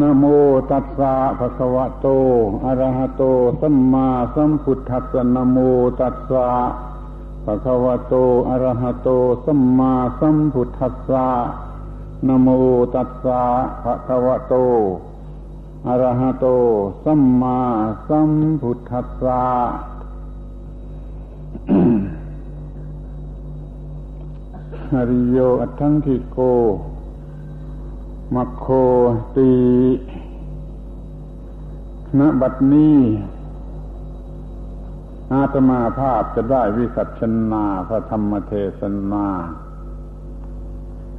นโมตัสสะภะคะวะโต อะระหะโต สัมมาสัมพุทธัสสะนโมตัสสะภะคะวะโต อะระหะโต สัมมาสัมพุทธัสสะนโมตัสสะภะคะวะโต อะระหะโต สัมมาสัมพุทธัสสะอริโยอัตถังคิโก มัคโคตีณบัดนี้อาตมาภาพจะได้วิสัชนาพระธรรมเทศนา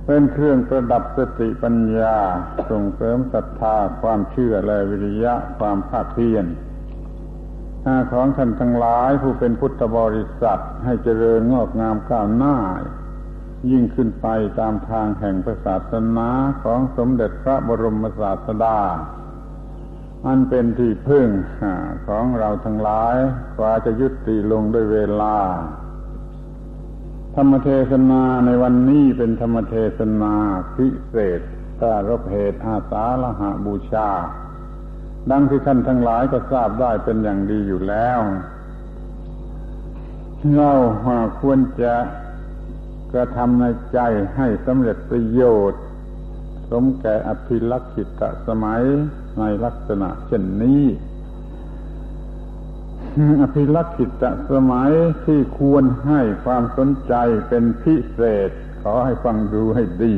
เป็นเครื่องประดับสติปัญญา ส่งเสริมศรัทธาความเชื่อและวิริยะความภาคเพียรของท่านทั้งหลายผู้เป็นพุทธบริษัทให้เจริญงอกงามก้าวหน้า ยิ่งขึ้นไปตามทางแห่งศาสนาของสมเด็จพระบรมศาสดา อันเป็นที่พึ่งของเราทั้งหลายกว่าจะยุติลงด้วยเวลา ธรรมเทศนาในวันนี้เป็นธรรมเทศนาพิเศษตารบเหตุอาสาละหะบูชา ดังที่ท่านทั้งหลายก็ทราบได้เป็นอย่างดีอยู่แล้ว เราควรจะ กระทำในใจให้สำเร็จประโยชน์ สมแก่อภิลักษิตสมัยในลักษณะเช่นนี้ อภิลักษิตสมัยที่ควรให้ความสนใจเป็นพิเศษ ขอให้ฟังดูให้ดี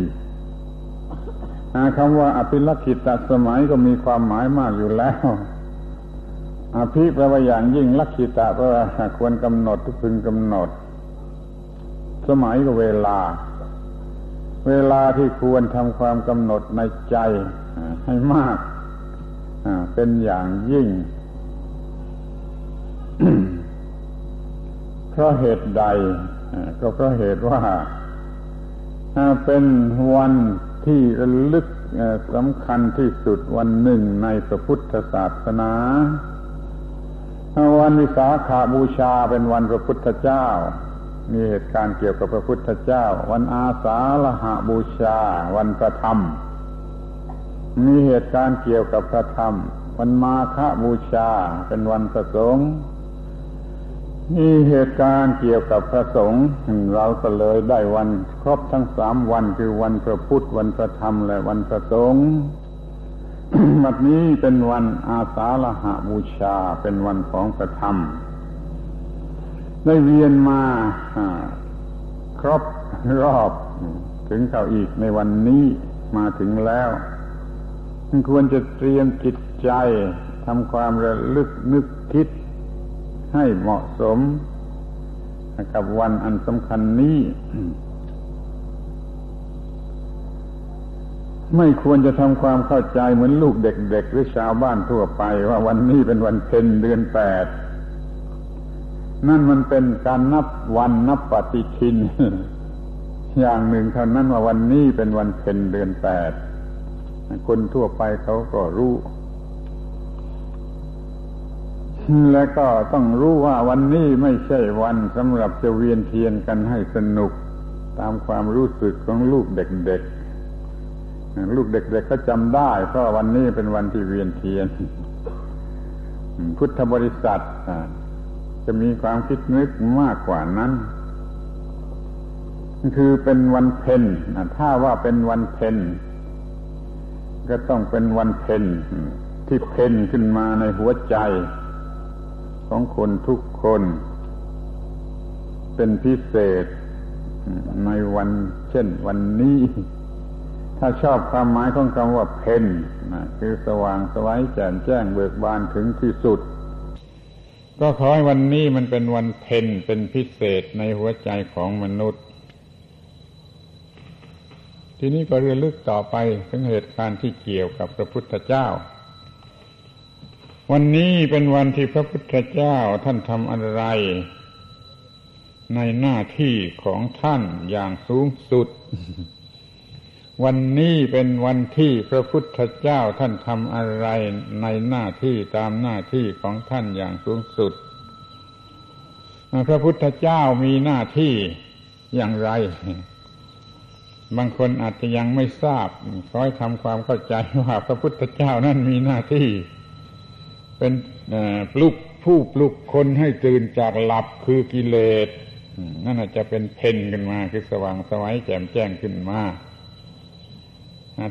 คำว่าอภิลักษิตสมัยก็มีความหมายมากอยู่แล้วอภิแปลว่าอย่างยิ่งลักษิตะแปลว่าควรกำหนดพึงกำหนด สมัยก็เวลา เวลาที่ควรทำความกำหนดในใจให้มากเป็นอย่างยิ่ง เพราะเหตุใด ก็เพราะเหตุว่าเป็นวันที่ระลึกสำคัญที่สุดวันหนึ่งในพระพุทธศาสนาวันวิสาขาบูชาเป็นวันพระพุทธเจ้า มีเหตุการณ์เกี่ยวกับพระพุทธเจ้า วันอาสาฬหาบูชา วันพระธรรม มีเหตุการณ์เกี่ยวกับพระธรรม วันมาฆบูชา เป็นวันประสงค์มีเหตุการณ์เกี่ยวกับพระสงฆ์เราก็เลยได้วันครบทั้งสามวันคือวันพระพุทธวันพระธรรมและวันพระสงฆ์วันนี้เป็นวันอาสาฬหาบูชาเป็นวันของพระธรรม ได้เวียนมาครบรอบ ถึงเขาอีกในวันนี้มาถึงแล้ว ควรจะเตรียมจิตใจทำความระลึกนึกคิด ให้เหมาะสม กับวันอันสำคัญนี้ ไม่ควรจะทำความเข้าใจเหมือนลูกเด็กๆหรือชาวบ้านทั่วไป ว่าวันนี้เป็นวันเพ็ญเดือนแปด นั่นมันเป็นการนับวันนับปฏิทิน อย่างหนึ่งเท่านั้นว่าวันนี้เป็นวันเพ็ญเดือนแปดคนทั่วไปเขาก็รู้ และก็ต้องรู้ว่าวันนี้ไม่ใช่วันสำหรับจะเวียนเทียนกันให้สนุกตามความรู้สึกของลูกเด็กๆ ลูกเด็กๆก็จำได้ เพราะวันนี้เป็นวันที่เวียนเทียน พุทธบริษัท จะมีความคิดนึกมากกว่านั้นคือเป็นวันเพ็ญถ้าว่าเป็นวันเพ็ญก็ต้องเป็นวันเพ็ญที่เพ็ญขึ้นมาในหัวใจ ของคนทุกคน เป็นพิเศษ ในวันเช่นวันนี้ ถ้าชอบความหมายของคำว่าเพ็ญคือสว่างสวัยแจ่มแจ้งเบิกบานถึงที่สุด ก็ขอให้วันนี้มันเป็นวันเพ็ญเป็นพิเศษในหัวใจของมนุษย์ ทีนี้ก็เรียนลึกต่อไปถึงเหตุการณ์ที่เกี่ยวกับพระพุทธเจ้า วันนี้เป็นวันที่พระพุทธเจ้าท่านทำอะไร ในหน้าที่ของท่านอย่างสูงสุด วันนี้เป็นวันที่พระพุทธเจ้าท่านทำอะไรในหน้าที่ตามหน้าที่ของท่านอย่างสูงสุด พระพุทธเจ้ามีหน้าที่อย่างไร บางคนอาจจะยังไม่ทราบขอให้ทำความเข้าใจว่าพระพุทธเจ้านั้นมีหน้าที่ เป็นปลุกผู้ปลุกคนให้ตื่นจากหลับคือกิเลสนั่นอาจจะเป็นเพนขึ้นมาคือสว่างสวัยแจ่มแจ้งขึ้นมา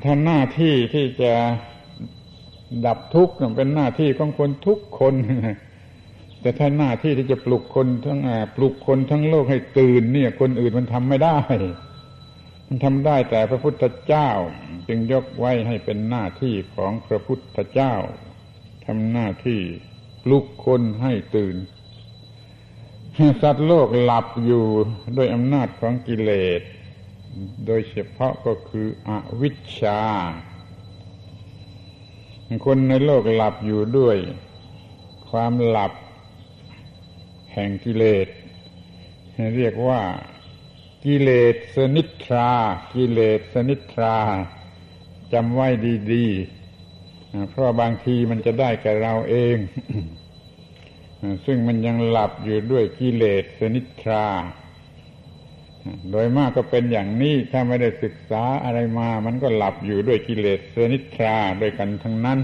ท่านหน้าที่ที่จะดับทุกข์เป็นหน้าที่ของคนทุกคน แต่ถ้าหน้าที่ที่จะปลุกคนทั้งปลุกคนทั้งโลกให้ตื่น เนี่ย คนอื่นมันทำไม่ได้ มันทำได้แต่พระพุทธเจ้า จึงยกไว้ให้เป็นหน้าที่ของพระพุทธเจ้าทำหน้าที่ปลุกคนให้ตื่นสัตว์โลกหลับอยู่ด้วยอำนาจของกิเลส โดยเฉพาะก็คืออวิชชา คนในโลกหลับอยู่ด้วย ความหลับ แห่งกิเลส เรียกว่ากิเลสสนิทรา กิเลสสนิทราจำไว้ดีๆ เพราะบางทีมันจะได้กับเราเอง ซึ่งมันยังหลับอยู่ด้วยกิเลสสนิทรา โดยมากก็เป็นอย่างนี้ถ้าไม่ได้ศึกษาอะไรมา มันก็หลับอยู่ด้วยกิเลสสนิทราด้วยกันทั้งนั้น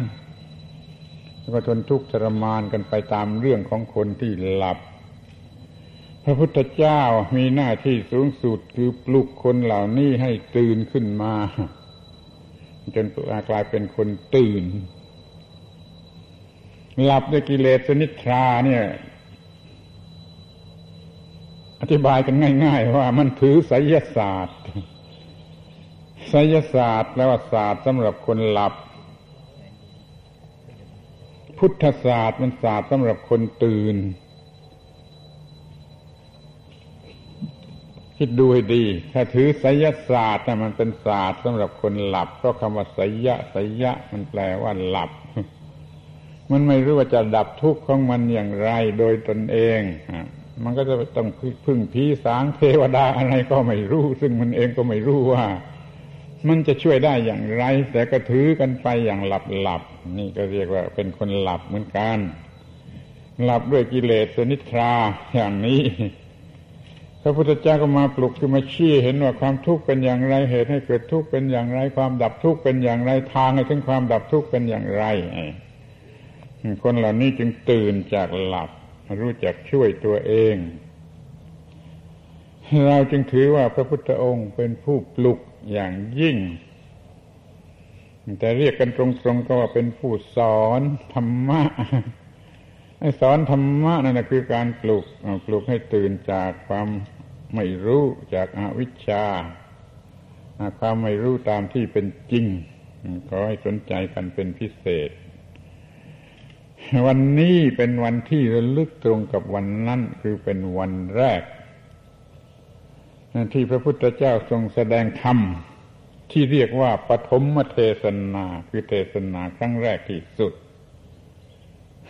แล้วก็ทนทุกข์ทรมานกันไปตามเรื่องของคนที่หลับ พระพุทธเจ้ามีหน้าที่สูงสุดคือปลุกคนเหล่านี้ให้ตื่นขึ้นมา จนกลายเป็นคนตื่น หลับด้วยกิเลสนิทราเนี่ย ธิบายกันง่าย ๆ ว่ามันถือไสยศาสตร์ไสยศาสตร์แปลว่าศาสตร์สำหรับคนหลับ พุทธศาสตร์มันศาสตร์สำหรับคนตื่น คิดดูให้ดี ถ้าถือไสยศาสตร์นะมันเป็นศาสตร์สำหรับคนหลับ เพราะคำว่าไสยะไสยะ มันแปลว่าหลับ มันไม่รู้ว่าจะดับทุกข์ของมันอย่างไรโดยตนเอง มันก็จะต้องพึ่งผีสางเทวดาอะไรก็ไม่รู้ ซึ่งมันเองก็ไม่รู้ว่า มันจะช่วยได้อย่างไร แต่ก็ถือกันไปอย่างหลับหลับนี่ก็เรียกว่าเป็นคนหลับเหมือนกัน หลับด้วยกิเลสสนิทราอย่างนี้พระพุทธเจ้าก็มาปลุกคือมาชี้เห็นว่าความทุกข์เป็นอย่างไรเหตุให้เกิดทุกข์เป็นอย่างไร ความดับทุกข์เป็นอย่างไรทางให้ถึงความดับทุกข์เป็นอย่างไรคนเหล่านี้จึงตื่นจากหลับ รู้จักช่วยตัวเอง เราจึงถือว่าพระพุทธองค์เป็นผู้ปลุกอย่างยิ่ง แต่เรียกกันตรงๆก็ว่าเป็นผู้สอนธรรมะไอสอนธรรมะนั่นคือการปลุกปลุกให้ตื่นจากความไม่รู้จากอาวิชชาความไม่รู้ตามที่เป็นจริงขอให้สนใจกันเป็นพิเศษ วันนี้เป็นวันที่ระลึกตรงกับวันนั้นคือเป็นวันแรก ที่พระพุทธเจ้าทรงแสดงธรรมที่เรียกว่าปฐมเทศนา คือเทศนาครั้งแรกที่สุด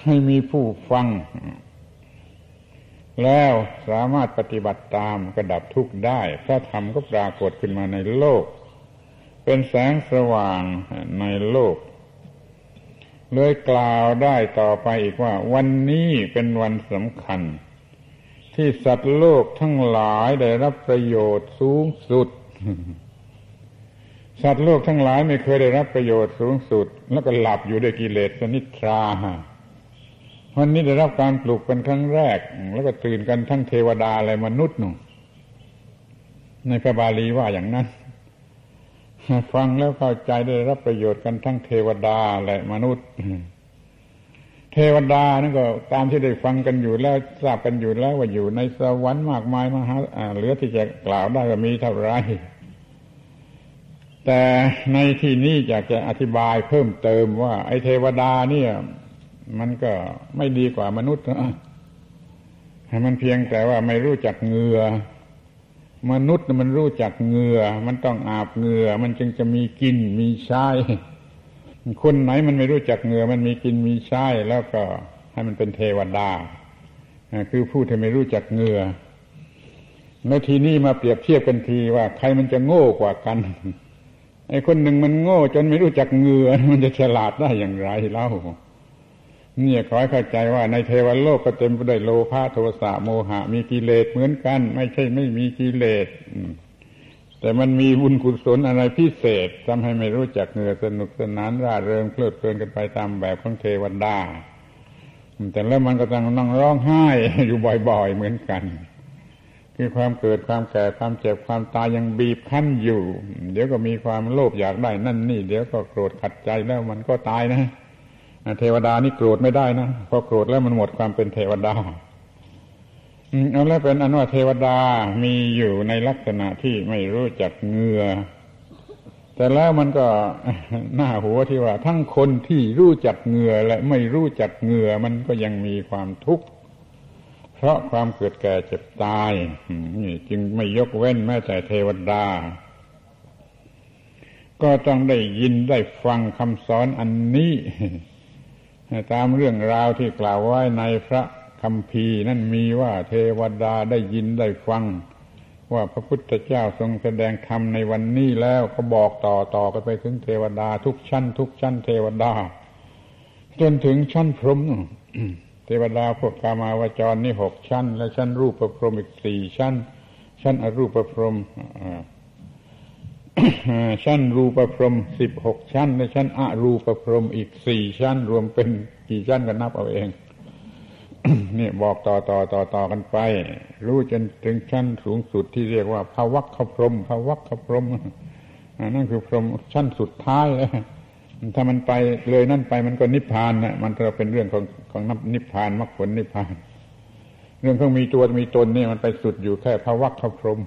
ให้มีผู้ฟัง แล้วสามารถปฏิบัติตามกระดับทุกข์ได้พระธรรมก็ปรากฏขึ้นมาในโลก เป็นแสงสว่างในโลก เลยกล่าวได้ต่อไปอีกว่า วันนี้เป็นวันสำคัญ ที่สัตว์โลกทั้งหลายได้รับประโยชน์สูงสุด สัตว์โลกทั้งหลายไม่เคยได้รับประโยชน์สูงสุด แล้วก็หลับอยู่ด้วยกิเลสนิทราวันนี้ได้รับการปลุกเป็นครั้งแรก แล้วก็ตื่นกันทั้งเทวดาและมนุษย์หนุ่ในพระบาลีว่าอย่างนั้น ฟังแล้วเข้าใจได้รับประโยชน์กันทั้งเทวดาและมนุษย์ เทวดานั่นก็ตามที่ได้ฟังกันอยู่แล้วทราบกันอยู่แล้วว่าอยู่ในสวรรค์มากมายมหาเหลือที่จะกล่าวได้ว่ามีเท่าไรแต่ในที่นี้อยากจะอธิบายเพิ่มเติมว่า ไอ้เทวดาเนี่ย มันก็ไม่ดีกว่ามนุษย์นะมันเพียงแต่ว่าไม่รู้จักเงือ มนุษย์มันรู้จักเหงื่อ มันต้องอาบเหงื่อ มันจึงจะมีกินมีใช้คนไหนมันไม่รู้จักเหงื่อ มันมีกินมีใช้แล้วก็ให้มันเป็นเทวดาคือผู้ที่ไม่รู้จักเหงื่อในทีนี้มาเปรียบเทียบกันทีว่า ใครมันจะโง่กว่ากันไอ้คนหนึ่งมันโง่จนไม่รู้จักเหงื่อมันจะฉลาดได้อย่างไรเล่า เนี่ยขอให้เข้าใจว่าในเทวโลกก็เต็มไปด้วยโลภะโทสะโมหะ มีกิเลสเหมือนกัน ไม่ใช่ไม่มีกิเลสแต่มันมีบุญกุศลอะไรพิเศษทำให้ไม่รู้จักเหงื่อสนุกสนานร่าเริงเพลิดเพลินกันไปตามแบบของเทวดาแต่แล้วมันก็ต้องนั่งร้องไห้อยู่บ่อยๆเหมือนกัน คือความเกิดความแก่ความเจ็บความตายยังบีบคั้นอยู่ เดี๋ยวก็มีความโลภอยากได้นั่นนี่ เดี๋ยวก็โกรธขัดใจแล้วมันก็ตายนะ เทวดานี่โกรธไม่ได้นะพอโกรธแล้วมันหมดความเป็นเทวดาเอาแล้วเป็นอนุเทวดามีอยู่ในลักษณะที่ไม่รู้จักเงือ แต่แล้วมันก็หน้าหัวที่ว่า ทั้งคนที่รู้จักเงือและไม่รู้จักเงือมันก็ยังมีความทุกข์เพราะความเกิดแก่เจ็บตายนี่จึงไม่ยกเว้นแม้แต่เทวดา ก็ต้องได้ยินได้ฟังคำสอนอันนี้ ตามเรื่องราวที่กล่าวไว้ในพระคำพีนั่นมีว่าเทวดาได้ยินได้ฟัง ว่าพระพุทธเจ้าทรงแสดงธรรมในวันนี้แล้วก็บอกต่อต่อกันไปถึงเทวดาทุกชั้น ทุกชั้นเทวดา จนถึงชั้นพรหมเทวดาพวกกามาวจรนี่หกชั้น และชั้นรูปประพรหมอีกสี่ชั้น ชั้นอรูปประพรหม ชั้นรูปพรหมสิบหกชั้นและชั้นอรูปพรหมอีกสี่ชั้น รวมเป็นกี่ชั้นก็นับเอาเองนี่บอกต่อต่อต่อต่อกันไป รู้จนถึงชั้นสูงสุดที่เรียกว่าภาวัคขพรมภาวัคขพรมนั่นคือพรมชั้นสุดท้ายแล้วถ้ามันไปเลยนั่นไปมันก็นิพพานนะมันก็เป็นเรื่องของของนับนิพพานมรรคผลนิพพาน เรื่องของมีตัวมีตนนี่มันไปสุดอยู่แค่ภาวัคขพรม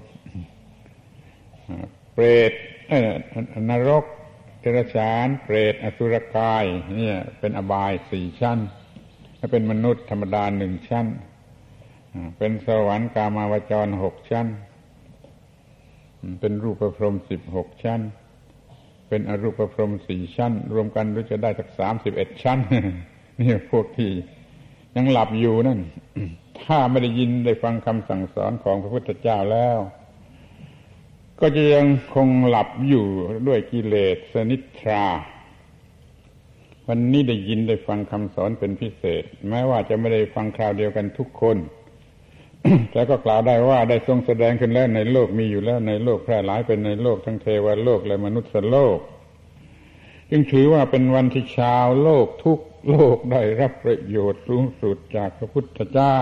รตนรกเทรฉานเปรตอสุรกายเนี่ยเป็นอบายสี่ชั้นถ้าเป็นมนุษย์ธรรมดาหนึ่งชั้น เป็นสวรรค์กามาวจรหกชั้น เป็นรูปประพรมสิบหกชั้น เป็นอรูปประพรมสี่ชั้น รวมกันรู้จะได้สักสามสิบเอ็ดชั้นนี่พวกที่ยังหลับอยู่นั่น ถ้าไม่ได้ยินได้ฟังคำสั่งสอนของพระพุทธเจ้าแล้ว ก็จะยังคงหลับอยู่ด้วยกิเลสสนิทรา วันนี้ได้ยินได้ฟังคำสอนเป็นพิเศษ แม้ว่าจะไม่ได้ฟังคราวเดียวกันทุกคน แต่ก็กล่าวได้ว่าได้ทรงแสดงขึ้นแล้วในโลกมีอยู่แล้วในโลกแพร่หลายเป็นในโลกทั้งเทวโลกและมนุษย์โลก จึงถือว่าเป็นวันที่ชาวโลกทุกโลกได้รับประโยชน์สูงสุดจากพระพุทธเจ้า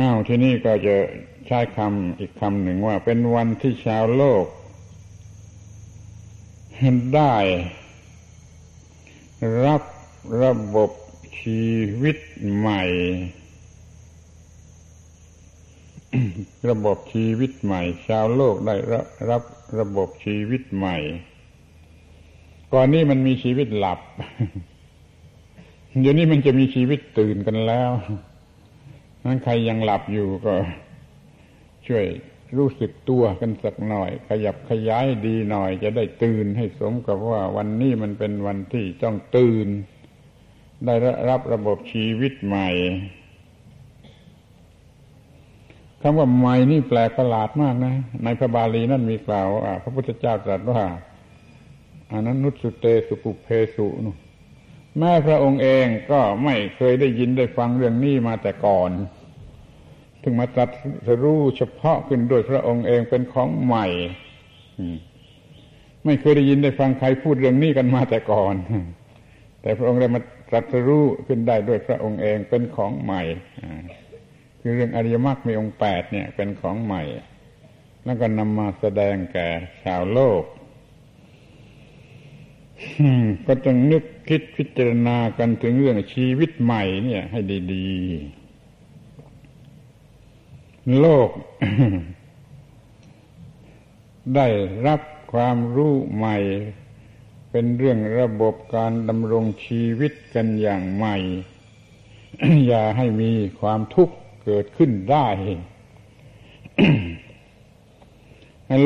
อ้าวที่นี่ก็จะ ใช้คำอีกคำหนึ่งว่าเป็นวันที่ชาวโลก ได้ รับระบบชีวิตใหม่ ระบบชีวิตใหม่ ชาวโลกได้รับระบบชีวิตใหม่ ก่อนนี้มันมีชีวิตหลับเดี๋ยวนี้มันจะมีชีวิตตื่นกันแล้วนั้นใครยังหลับอยู่ก็ ช่วยรู้สึกตัวกันสักหน่อย ขยับขยายดีหน่อย จะได้ตื่นให้สมกับว่าวันนี้มันเป็นวันที่ต้องตื่น ได้รับระบบชีวิตใหม่คำว่าใหม่นี่แปลกประหลาดมากนะ ในพระบาลีนั่นมีกล่าวว่าพระพุทธเจ้าตรัสว่าอานันนุสุเตสุปุเพสุนแม่พระองค์เองก็ไม่เคยได้ยินได้ฟังเรื่องนี้มาแต่ก่อน ถึงมาตรัสรู้เฉพาะขึ้นโดยพระองค์เองเป็นของใหม่ไม่เคยได้ยินได้ฟังใครพูดเรื่องนี้กันมาแต่ก่อน แต่พระองค์ได้มาตรัสรู้ขึ้นได้ด้วยพระองค์เองเป็นของใหม่คือเรื่องอริยมรรคมีองค์แปดเนี่ย เป็นของใหม่ แล้วก็นำมาแสดงแก่ชาวโลกก็ต้องนึกคิดพิจารณากันถึงเรื่องชีวิตใหม่เนี่ย ให้ดี ๆ โลก ได้รับความรู้ใหม่ เป็นเรื่องระบบการดำรงชีวิตกันอย่างใหม่ อย่าให้มีความทุกข์เกิดขึ้นได้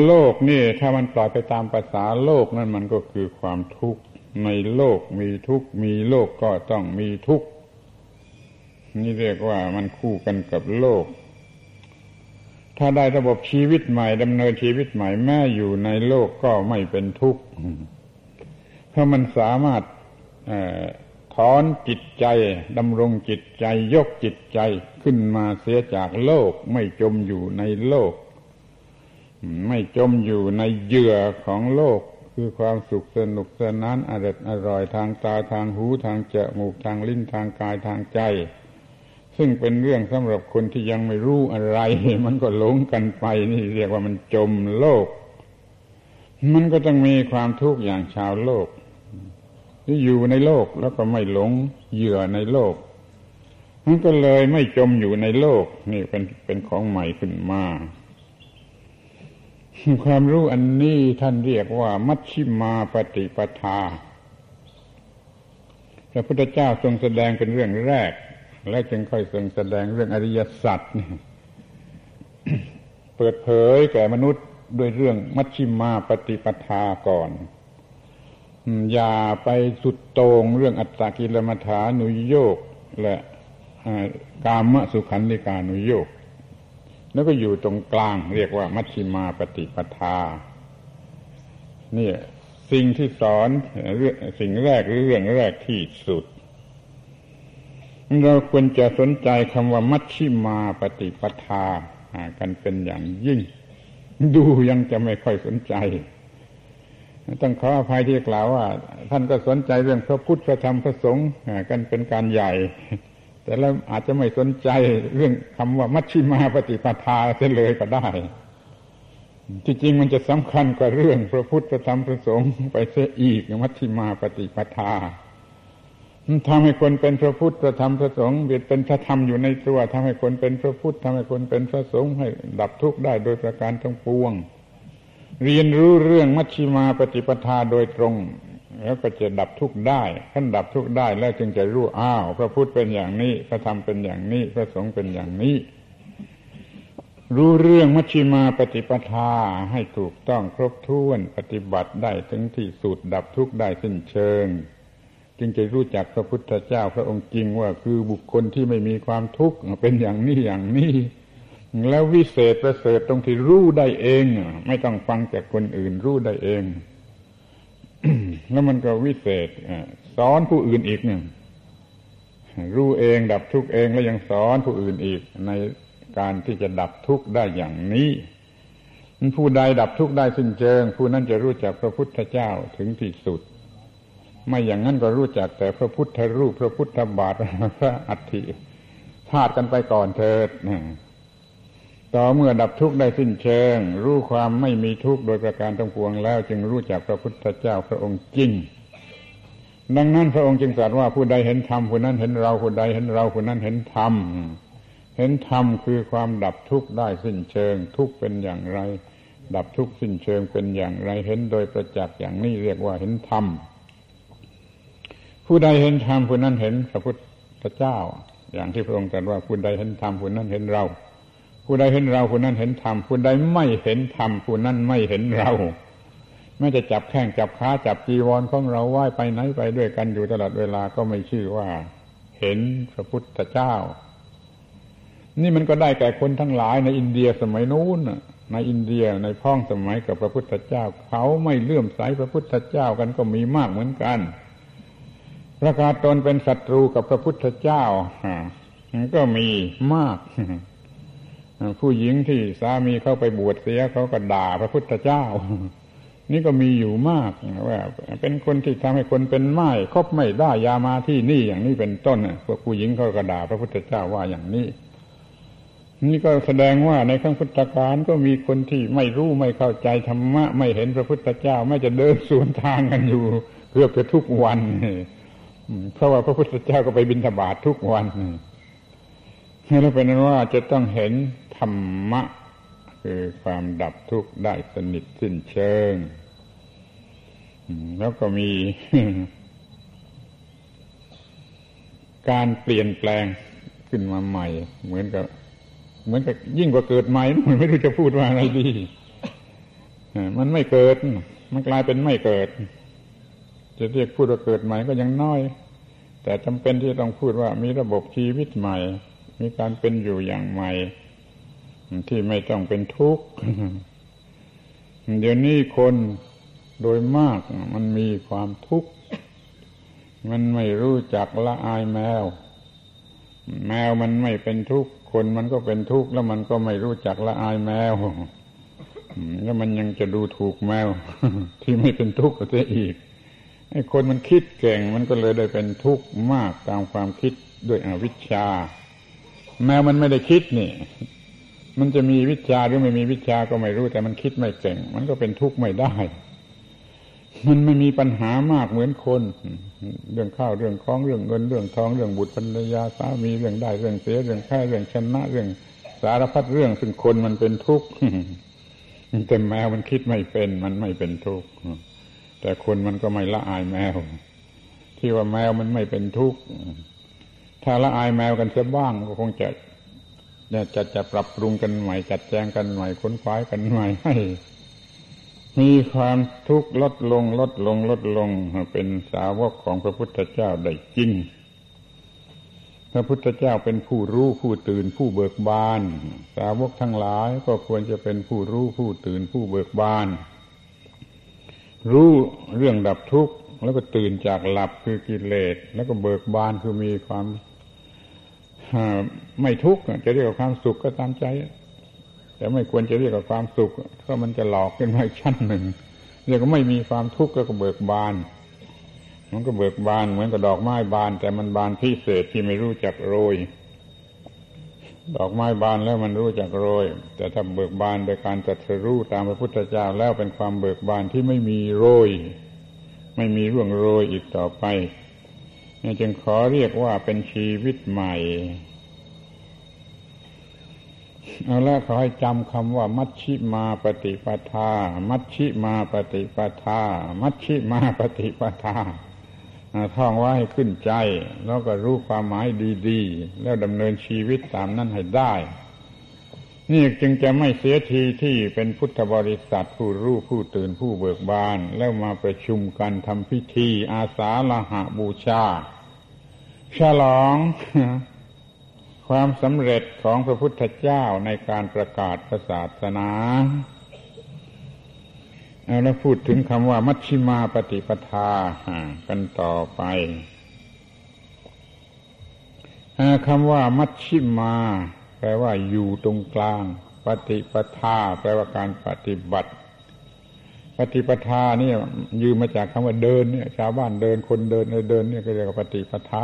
โลกนี่ถ้ามันปล่อยไปตามภาษาโลกนั่นมันก็คือความทุกข์ในโลกมีทุกข์มีโลกก็ต้องมีทุกข์นี่เรียกว่ามันคู่กันกับโลก ถ้าได้ระบบชีวิตใหม่ดำเนินชีวิตใหม่แม้อยู่ในโลกก็ไม่เป็นทุกข์เพราะมันสามารถถอนจิตใจดำรงจิตใจยกจิตใจขึ้นมาเสียจากโลก ไม่จมอยู่ในโลก ไม่จมอยู่ในเหยื่อของโลก คือความสุขสนุกสนานอร่อยอร่อยทางตาทางหูทางจมูกทางลิ้นทางกายทางใจ ซึ่งเป็นเรื่องสำหรับคนที่ยังไม่รู้อะไร มันก็หลงกันไปนี่เรียกว่ามันจมโลก มันก็ต้องมีความทุกข์อย่างชาวโลกที่อยู่ในโลกแล้วก็ไม่หลงเหยื่อในโลก มันก็เลยไม่จมอยู่ในโลก นี่เป็นเป็นของใหม่ขึ้นมาความรู้อันนี้ท่านเรียกว่า มัชชิมาปฏิปทาพระพุทธเจ้าทรงแสดงเป็นเรื่องแรก และจึงค่อยทรงแสดงเรื่องอริยสัจเปิดเผยแก่มนุษย์ด้วยเรื่องมัชชิมาปฏิปทาก่อนอย่าไปสุดโต่งเรื่องอัตตกิลมัฐานุโยกและกามสุขันธิกานุโยก แล้วก็อยู่ตรงกลาง เรียกว่า มัชฌิมาปฏิปทานี่สิ่งที่สอนเรื่องสิ่งแรกหรือเรื่องแรกที่สุด เราควรจะสนใจคำว่ามัชฌิมาปฏิปทากันเป็นอย่างยิ่ง ดูยังจะไม่ค่อยสนใจ ต้องขออภัยที่กล่าวว่า ท่านก็สนใจเรื่องพระพุทธพระธรรมพระสงฆ์กันเป็นการใหญ่ แต่แล้วอาจจะไม่สนใจเรื่องคำว่ามัชชิมาปฏิปทาเสียเลยก็ได้ที่จริงมันจะสำคัญกว่าเรื่องพระพุทธพระธรรมพระสงฆ์ไปเสียอีกมัชชิมาปฏิปทา ทำให้คนเป็นพระพุทธพระธรรมพระสงฆ์เป็นพระธรรมอยู่ในตัวทำให้คนเป็นพระพุทธทำให้คนเป็นพระสงฆ์ให้ดับทุกข์ได้โดยประการทั้งปวง เรียนรู้เรื่องมัชชิมาปฏิปทาโดยตรง แล้วก็จะดับทุกข์ได้ขั้นดับทุกข์ได้แล้วจึงจะรู้อ้าว พระพุทธเป็นอย่างนี้ พระธรรมเป็นอย่างนี้ พระสงฆ์เป็นอย่างนี้ รู้เรื่องมัชฌิมาปฏิปทาให้ถูกต้องครบถ้วนปฏิบัติได้ถึงที่สุดดับทุกข์ได้สิ้นเชิง จึงจะรู้จักพระพุทธเจ้าพระองค์จริงว่าคือบุคคลที่ไม่มีความทุกข์เป็นอย่างนี้อย่างนี้แล้ววิเศษประเสริฐตรงที่รู้ได้เอง ไม่ต้องฟังจากคนอื่นรู้ได้เอง แล้วมันก็วิเศษสอนผู้อื่นอีกหนึ่งรู้เองดับทุกข์เองแล้วยังสอนผู้อื่นอีก ในการที่จะดับทุกข์ได้อย่างนี้ผู้ใดดับทุกข์ได้สิ้นเชิง ผู้นั้นจะรู้จักพระพุทธเจ้าถึงที่สุด ไม่อย่างนั้นก็รู้จักแต่พระพุทธรูป พระพุทธบาทพระอัฐิธาตุกันไปก่อนเถิดต่อเมื่อดับทุกข์ได้สิ้นเชิง รู้ความไม่มีทุกข์โดยประการทั้งปวงแล้ว จึงรู้จักพระพุทธเจ้าพระองค์จริง ดังนั้นพระองค์จึงตรัสว่าผู้ใดเห็นธรรมผู้นั้นเห็นเราผู้ใดเห็นเราผู้นั้นเห็นธรรมเห็นธรรมคือความดับทุกข์ได้สิ้นเชิง ทุกข์เป็นอย่างไร ดับทุกข์สิ้นเชิงเป็นอย่างไร เห็นโดยประจักษ์อย่างนี้เรียกว่าเห็นธรรม ผู้ใดเห็นธรรมผู้นั้นเห็นพระพุทธเจ้า อย่างที่พระองค์ตรัสว่าผู้ใดเห็นธรรมผู้นั้นเห็นเรา ผู้ใดเห็นเราผู้นั้นเห็นธรรมผู้ใดไม่เห็นธรรมผู้นั้นไม่เห็นเราไม่จะจับแข้งจับขาจับจีวรของเราไหว้ไปไหนไปด้วยกันอยู่ตลอดเวลาก็ไม่ชื่อว่า เห็นพระพุทธเจ้า นี่มันก็ได้แก่คนทั้งหลายในอินเดียสมัยนู้นในอินเดียในพ้องสมัยกับพระพุทธเจ้า เขาไม่เลื่อมใสพระพุทธเจ้ากันก็มีมากเหมือนกัน ประกาศตนเป็นศัตรูกับพระพุทธเจ้าก็มีมาก ผู้หญิงที่สามีเข้าไปบวชเสียเขาก็ด่าพระพุทธเจ้า นี่ก็มีอยู่มากว่าเป็นคนที่ทำให้คนเป็นไม้คบไม่ได้ยามาที่นี่อย่างนี้เป็นต้นพวกผู้หญิงเขาก็ด่าพระพุทธเจ้าว่าอย่างนี้นี่ก็แสดงว่าในขั้งพุทธการก็มีคนที่ไม่รู้ไม่เข้าใจธรรมะ ไม่เห็นพระพุทธเจ้า ไม่จะเดินสวนทางกันอยู่ เกือบจะทุกวัน เพราะว่าพระพุทธเจ้าก็ไปบิณฑบาตททุกวันแล้วเป็นนั้นว่าจะต้องเห็นธรรมะ คือความดับทุกข์ได้สนิทสิ้นเชิง แล้วก็มี การเปลี่ยนแปลงขึ้นมาใหม่ เหมือนกับ เหมือนกับยิ่งกว่าเกิดใหม่มันไม่รู้จะพูดว่าอะไรดีมันไม่เกิด มันกลายเป็นไม่เกิด จะเรียกพูดว่าเกิดใหม่ก็ยังน้อย แต่จำเป็นที่ต้องพูดว่ามีระบบชีวิตใหม่ มีการเป็นอยู่อย่างใหม่ ที่ไม่ต้องเป็นทุกข์เดี๋ยวนี้คนโดยมากมันมีความทุกข์มันไม่รู้จักละอายแมว แมวมันไม่เป็นทุกข์คนมันก็เป็นทุกข์แล้วมันก็ไม่รู้จักละอายแมวแล้วมันยังจะดูถูกแมว ที่ไม่เป็นทุกข์ก็จะอีก ไอ้คนมันคิดเก่งมันก็เลยได้เป็นทุกข์มากตามความคิดด้วยอวิชชา แมวมันไม่ได้คิดนี่ มันจะมีวิชาหรือไม่มีวิชาก็ไม่รู้ แต่มันคิดไม่เก่ง มันก็เป็นทุกข์ไม่ได้ มันไม่มีปัญหามากเหมือนคน เรื่องข้าวเรื่องคล้องเรื่องเงินเรื่องทองเรื่องบุตรภรรยาสามีเรื่องได้เรื่องเสียเรื่องแพ้เรื่องชนะเรื่องสารพัดเรื่องซึ่งคนมันเป็นทุกข์แต่แมวมันคิดไม่เป็น มันไม่เป็นทุกข์ แต่คนมันก็ไม่ละอายแมว ที่ว่าแมวมันไม่เป็นทุกข์ถ้าละอายแมวกันเสียบ้างก็คงจะจะจะปรับปรุงกันใหม่ จัดแจงกันใหม่ค้นคว้ากันใหม่ให้มีความทุกข์ลดลงลดลงลดลงเป็นสาวกของพระพุทธเจ้าได้จริง พระพุทธเจ้าเป็นผู้รู้ผู้ตื่นผู้เบิกบาน สาวกทั้งหลายก็ควรจะเป็นผู้รู้ผู้ตื่นผู้เบิกบาน รู้เรื่องดับทุกข์แล้วก็ตื่นจากหลับคือกิเลสแล้วก็เบิกบานคือมีความไม่ทุกข์จะเรียกว่าความสุขก็ตามใจ แต่ไม่ควรจะเรียกว่าความสุขเพราะมันจะหลอกขึ้นมาชั้นหนึ่งเรียกว่าไม่มีความทุกข์แล้วก็เบิกบาน มันก็เบิกบานเหมือนกับดอกไม้บาน แต่มันบานพิเศษที่ไม่รู้จักโรย ดอกไม้บานแล้วมันรู้จักโรย แต่ถ้าเบิกบานโดยการจัดสรู้ตามพระพุทธเจ้าแล้วเป็นความเบิกบานที่ไม่มีโรย ไม่มีร่วงโรยอีกต่อไปนี่จึงขอเรียกว่าเป็นชีวิตใหม่ เอาละขอให้จำคำว่า มัชชิมาปฏิปทา มัชชิมาปฏิปทา มัชชิมาปฏิปทา ท่องว่าให้ขึ้นใจ แล้วก็รู้ความหมายดีๆ แล้วดำเนินชีวิตตามนั้นให้ได้ นี่จึงจะไม่เสียทีที่เป็นพุทธบริษัทผู้รู้ผู้ตื่นผู้เบิกบาน แล้วมาประชุมกันทำพิธีอาสาละหะบูชา ฉลองความสำเร็จของพระพุทธเจ้าในการประกาศศาสนา แล้วพูดถึงคำว่ามัชชิมาปฏิปทากันต่อไปคำว่ามัชชิมา แปลว่าอยู่ตรงกลาง ปฏิปทา แปลว่าการปฏิบัติ ปฏิปทานี่ยืมมาจากคำว่าเดินเนี่ย ชาวบ้านเดินคนเดินเดินเนี่ยก็เรียกว่าปฏิปทา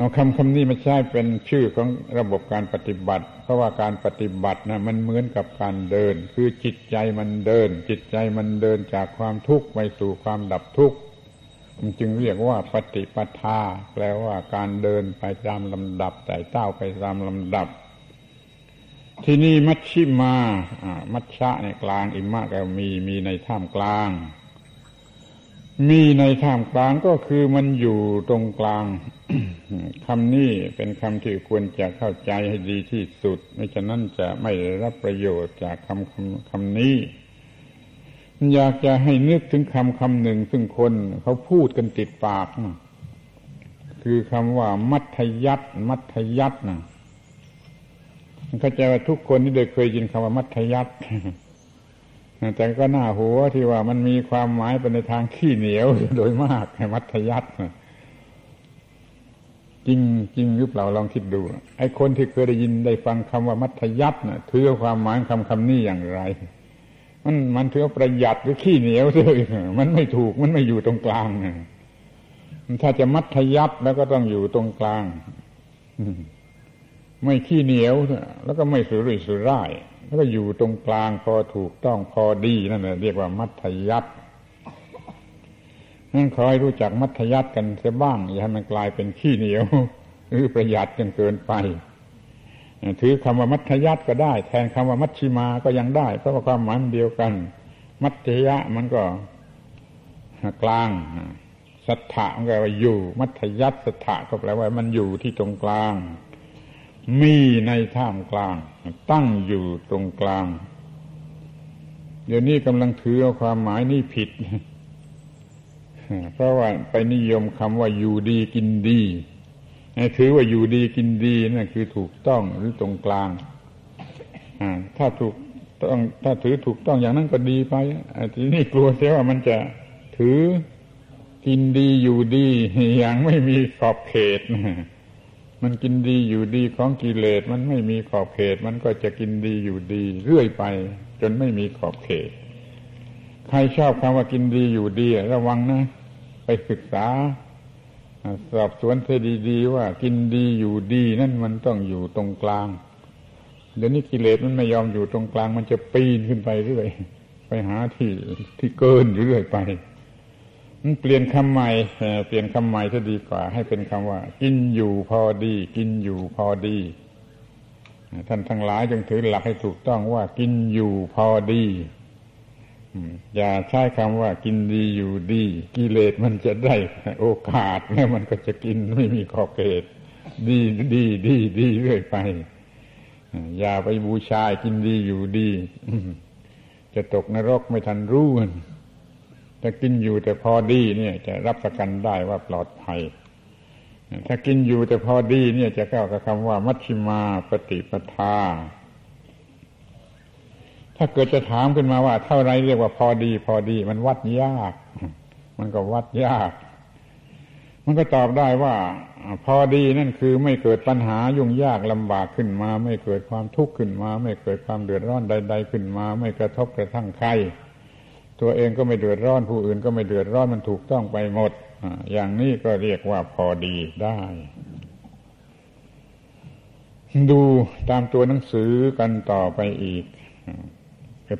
เอาคำคำนี้มาใช้เป็นชื่อของระบบการปฏิบัติ เพราะว่าการปฏิบัตินะมันเหมือนกับการเดิน คือจิตใจมันเดิน จิตใจมันเดินจากความทุกข์ไปสู่ความดับทุกข์มันจึงเรียกว่าปฏิปทา แปลว่าการเดินไปตามลำดับแต่เต้าไปตามลำดับ ที่นี่มัชชิมาอ่ามัชชะในกลางอิมะก็มีมีในท่ามกลาง มีในท่ามกลางก็คือมันอยู่ตรงกลางคำนี้เป็นคำที่ควรจะเข้าใจให้ดีที่สุด ไม่ฉะนั้นจะไม่รับประโยชน์จากคำคำคำนี้ อยากจะให้นึกถึงคำคำหนึ่ง ซึ่งคนเขาพูดกันติดปาก คือคำว่า มัธยัตมัธยัตนะเข้าใจว่าทุกคนที่ได้เคยยินคำว่ามัธยัต แต่ก็น่าหัวที่ว่ามันมีความหมายเป็นในทางขี้เหนียวโดยมากมัธยัตนะจริงจริงหรือเปล่าลองคิดดู ไอ้คนที่เคยได้ยินได้ฟังคำว่ามัธยัตินะ่ะถือความหมายคำคำนี้อย่างไร มันมันถือประหยัดหรือขี้เหนียวเลยมันไม่ถูกมันไม่อยู่ตรงกลางถ้าจะมัธยัติแล้วก็ต้องอยู่ตรงกลางไม่ขี้เหนียวแล้วก็ไม่สุรุ่ยสุร่าย แล้วก็อยู่ตรงกลางพอถูกต้องพอดีนั่นแหละเรียกว่ามัธยัตินั่นขอให้รู้จักมัธยัติกันเสียบ้าง อย่าให้มันกลายเป็นขี้เหนียว หรือประหยัดจนเกินไป ถือคำว่ามัธยัติก็ได้ แทนคำว่ามัชชิมาก็ยังได้ เพราะว่าความหมายมันเดียวกัน มัธยะมันก็กลาง สัทธะมันก็ว่าอยู่ มัธยัติสัทธะก็แปลว่ามันอยู่ที่ตรงกลาง มีในท่ามกลาง ตั้งอยู่ตรงกลาง เดี๋ยวนี้กำลังถือเอาความหมายนี่ผิด เพราะว่าไปนิยมคำว่าอยู่ดีกินดีถือว่าอยู่ดีกินดีนั่นคือถูกต้องหรือตรงกลางถ้าถูกต้องถ้าถือถูกต้องอย่างนั้นก็ดีไปทีนี้กลัวเสียว่ามันจะถือกินดีอยู่ดี อย่างไม่มีขอบเขต มันกินดีอยู่ดีของกิเลสมันไม่มีขอบเขต มันก็จะกินดีอยู่ดีเรื่อยไป จนไม่มีขอบเขต ใครชอบคำว่ากินดีอยู่ดี ระวังนะ ไปศึกษา สอบสวนเธอดีๆว่า กินดีอยู่ดีนั่นมันต้องอยู่ตรงกลาง เดี๋ยวนี้กิเลสมันไม่ยอมอยู่ตรงกลาง มันจะปีนขึ้นไปเรื่อยไปหาที่ที่เกินเรื่อยไป เปลี่ยนคำใหม่เปลี่ยนคำใหม่จะดีกว่า ให้เป็นคำว่า กินอยู่พอดี กินอยู่พอดีท่านทั้งหลายจงถือหลักให้ถูกต้องว่า กินอยู่พอดีอย่าใช้คำว่า กินดีอยู่ดี กิเลสมันจะได้โอกาสแล้วมันก็จะกินไม่มีขอบเขตดีดีดีดีเรื่อยไปอย่าไปบูชากินดีอยู่ดี จะตกนรกไม่ทันรู้ ถ้ากินอยู่แต่พอดีเนี่ยจะรับประกันได้ว่าปลอดภัย ถ้ากินอยู่แต่พอดีเนี่ยจะเข้ากับคำว่า มัชชิมาปฏิปทา ถ้าเกิดจะถามขึ้นมาว่า เท่าไรเรียกว่าพอดี พอดี มันวัดยาก มันก็วัดยาก มันก็ตอบได้ว่า พอดีนั่นคือไม่เกิดปัญหายุ่งยากลำบากขึ้นมา ไม่เกิดความทุกข์ขึ้นมา ไม่เกิดความเดือดร้อนใด ๆ ขึ้นมา ไม่กระทบกระทั่งใคร ตัวเองก็ไม่เดือดร้อนผู้อื่นก็ไม่เดือดร้อนมันถูกต้องไปหมด อย่างนี้ก็เรียกว่าพอดีได้ ดูตามตัวหนังสือกันต่อไปอีก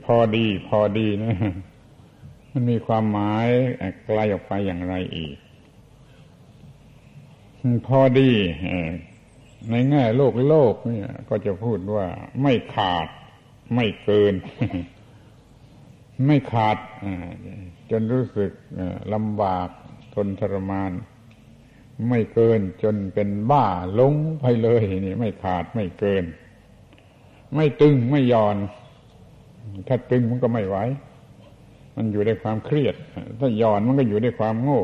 พอดี พอดีนะมันมีความหมายไกลออกไปอย่างไรอีก พอดีในแง่โลกโลกเนี่ยก็จะพูดว่าไม่ขาดไม่เกิน ไม่ขาดจนรู้สึกลำบากทนทรมาน ไม่เกินจนเป็นบ้าลงไปเลยนี่ไม่ขาดไม่เกิน ไม่ตึงไม่ย่อน ถ้าตึงมันก็ไม่ไหวมันอยู่ในความเครียด ถ้าย่อนมันก็อยู่ในความโง่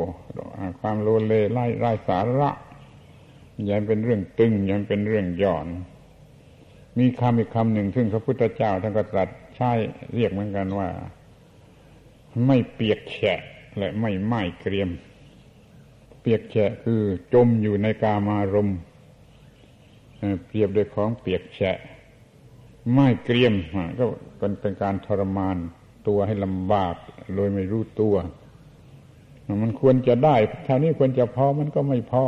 ความโลเลไล่ไร้สาระยังเป็นเรื่องตึงยังเป็นเรื่องย่อน มีคำอีกคำหนึ่งซึ่งพระพุทธเจ้าท่านก็ตรัสใช้เรียกเหมือนกันว่า ไม่เปียกแฉะและไม่ไหม้เกรียม เปียกแฉะคือจมอยู่ในกามารมเปรียบด้วยของเปียกแฉะไม่เกรียมก็เป็นเป็นการทรมานตัวให้ลำบากโดยไม่รู้ตัวมันควรจะได้เท่านี้ควรจะพอมันก็ไม่พอ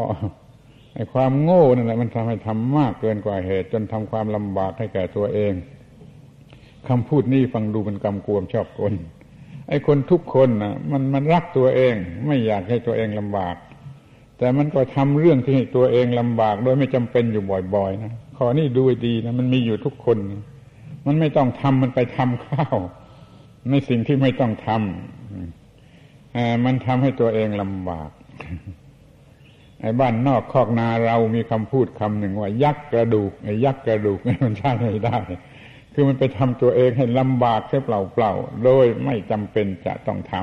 ไอ้ความโง่นั่นแหละมันทำให้ทำมากเกินกว่าเหตุ จนทำความลำบากให้แก่ตัวเองคำพูดนี้ฟังดูเป็นกำกวมชอบกล ไอ้คนทุกคนนะมันมันรักตัวเอง ไม่อยากให้ตัวเองลำบาก แต่มันก็ทำเรื่องที่ให้ตัวเองลำบาก โดยไม่จำเป็นอยู่บ่อยๆนะขอนี่ดูดีนะมันมีอยู่ทุกคน มันไม่ต้องทำมันไปทำข้าวในสิ่งที่ไม่ต้องทำมันทำให้ตัวเองลำบากไอ้บ้านนอกคอกนาเรามีคำพูดคำหนึ่งว่า ยักกระดูกไอ้ยักกระดูกมันใช่ไม่ได้ คือมันไปทำตัวเองให้ลำบากแค่เปล่าๆ โดยไม่จำเป็นจะต้องท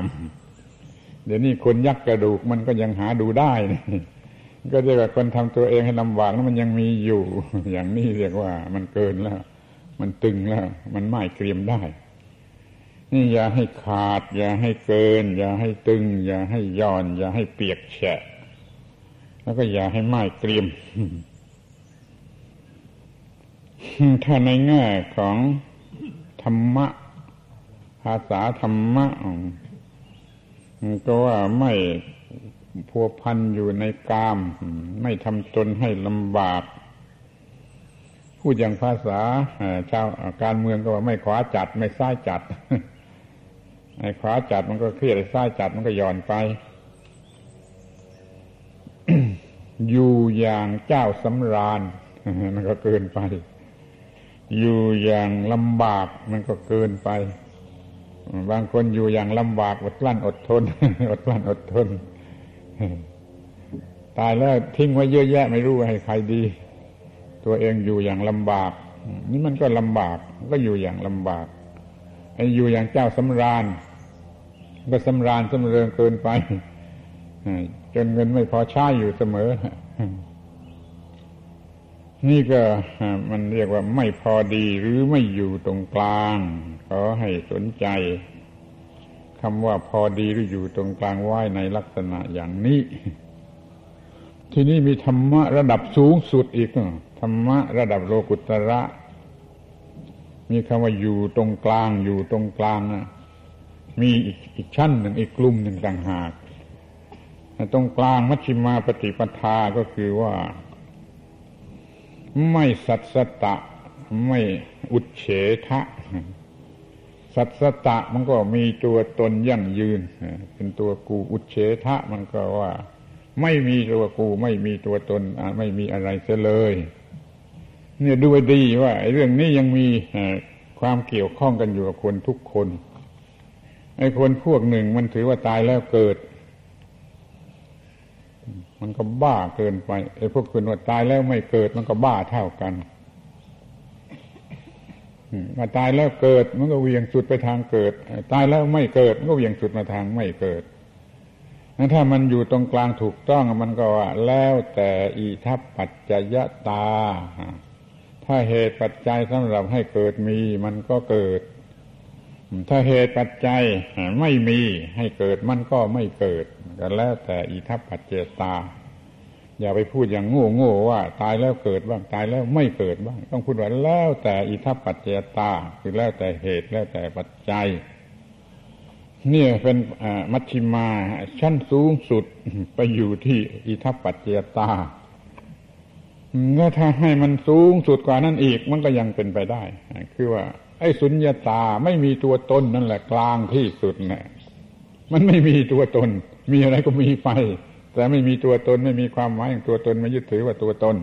ำเดี๋ยวนี้คนยักกระดูกมันก็ยังหาดูได้นี่ก็เรียกว่าคนทำตัวเองให้ลำบากแล้วมันยังมีอยู่ อย่างนี้เรียกว่ามันเกินแล้ว มันตึงแล้ว มันไม่เกรียมได้ นี่อย่าให้ขาด อย่าให้เกิน อย่าให้ตึง อย่าให้ย่อน อย่าให้เปียกแฉะ แล้วก็อย่าให้ไม่เกรียม ถ้าในแง่ของธรรมะ ภาษาธรรมะก็ว่าไม่พัวพันอยู่ในกาม ไม่ทำตนให้ลำบาก พูดอย่างภาษาชาวการเมืองก็ว่าไม่ขวาจัดไม่ซ้ายจัดไอ้ขวาจัดมันก็เครียดไอ้ซ้ายจัดมันก็ย่อนไป อยู่อย่างเจ้าสำราญมันก็เกินไป อยู่อย่างลำบากมันก็เกินไป บางคนอยู่อย่างลำบากอดกลั้นอดทน อดกลั้นอดทน ตายแล้วทิ้งไว้เยอะแยะไม่รู้ให้ใครดี ตัวเองอยู่อย่างลำบาก นี่มันก็ลำบากก็อยู่อย่างลำบากไอ้อยู่อย่างเจ้าสำราญ ก็สำราญสำเริงเกินไปจนเงินไม่พอใช้อยู่เสมอ นี่ก็มันเรียกว่าไม่พอดีหรือไม่อยู่ตรงกลาง ขอให้สนใจคำว่าพอดีหรืออยู่ตรงกลางไหวในลักษณะอย่างนี้ ที่นี่มีธรรมะระดับสูงสุดอีกธรรมะระดับโลกุตระ มีคำว่าอยู่ตรงกลางอยู่ตรงกลางนะมีอีกอีกชั้นหนึ่งอีกกลุ่มหนึ่งต่างหากตรงกลางมัชฌิมาปฏิปทาก็คือว่า ไม่สัตสตะ ไม่อุดเฉทะ สัตสตะมันก็มีตัวตนยั่งยืน เป็นตัวกูอุดเฉทะ มันก็ว่า ไม่มีตัวกูไม่มีตัวตนไม่มีอะไรเสียเลย เนี่ยดูดีว่าเรื่องนี้ยังมีความเกี่ยวข้องกันอยู่กับคนทุกคนไอ้คนพวกหนึ่งมันถือว่าตายแล้วเกิด มันก็บ้าเกินไปไอ้พวกคุณว่าตายแล้วไม่เกิดมันก็บ้าเท่ากันมาตายแล้วเกิดมันก็เวียงสุดไปทางเกิด ตายแล้วไม่เกิดมันก็เวียงสุดมาทางไม่เกิดถ้ามันอยู่ตรงกลางถูกต้องมันก็ว่าแล้วแต่อีทัพปัจจยตา ถ้าเหตุปัจจัยสำหรับให้เกิดมีมันก็เกิด ถ้าเหตุปัจจัยไม่มีให้เกิดมันก็ไม่เกิดก็แล้วแต่อิทัปปัจเจตา อย่าไปพูดอย่างโง่โง่ว่า ตายแล้วเกิดบ้างตายแล้วไม่เกิดบ้าง ต้องพูดว่าแล้วแต่อิทัปปัจเจตา คือแล้วแต่เหตุแล้วแต่ปัจจัยนี่เป็นมัชชิมาชั้นสูงสุดไปอยู่ที่อิทัปปัจเจตาแล้วถ้าให้มันสูงสุดกว่านั้นอีกมันก็ยังเป็นไปได้ คือว่า ไอ้สุญญาตาไม่มีตัวตนนั่นแหละกลางที่สุดน่มันไม่มีตัวตน มีอะไรก็มีไป แต่ไม่มีตัวตนไม่มีความหมายองตัวตนม่ยึดถือว่าตัวตน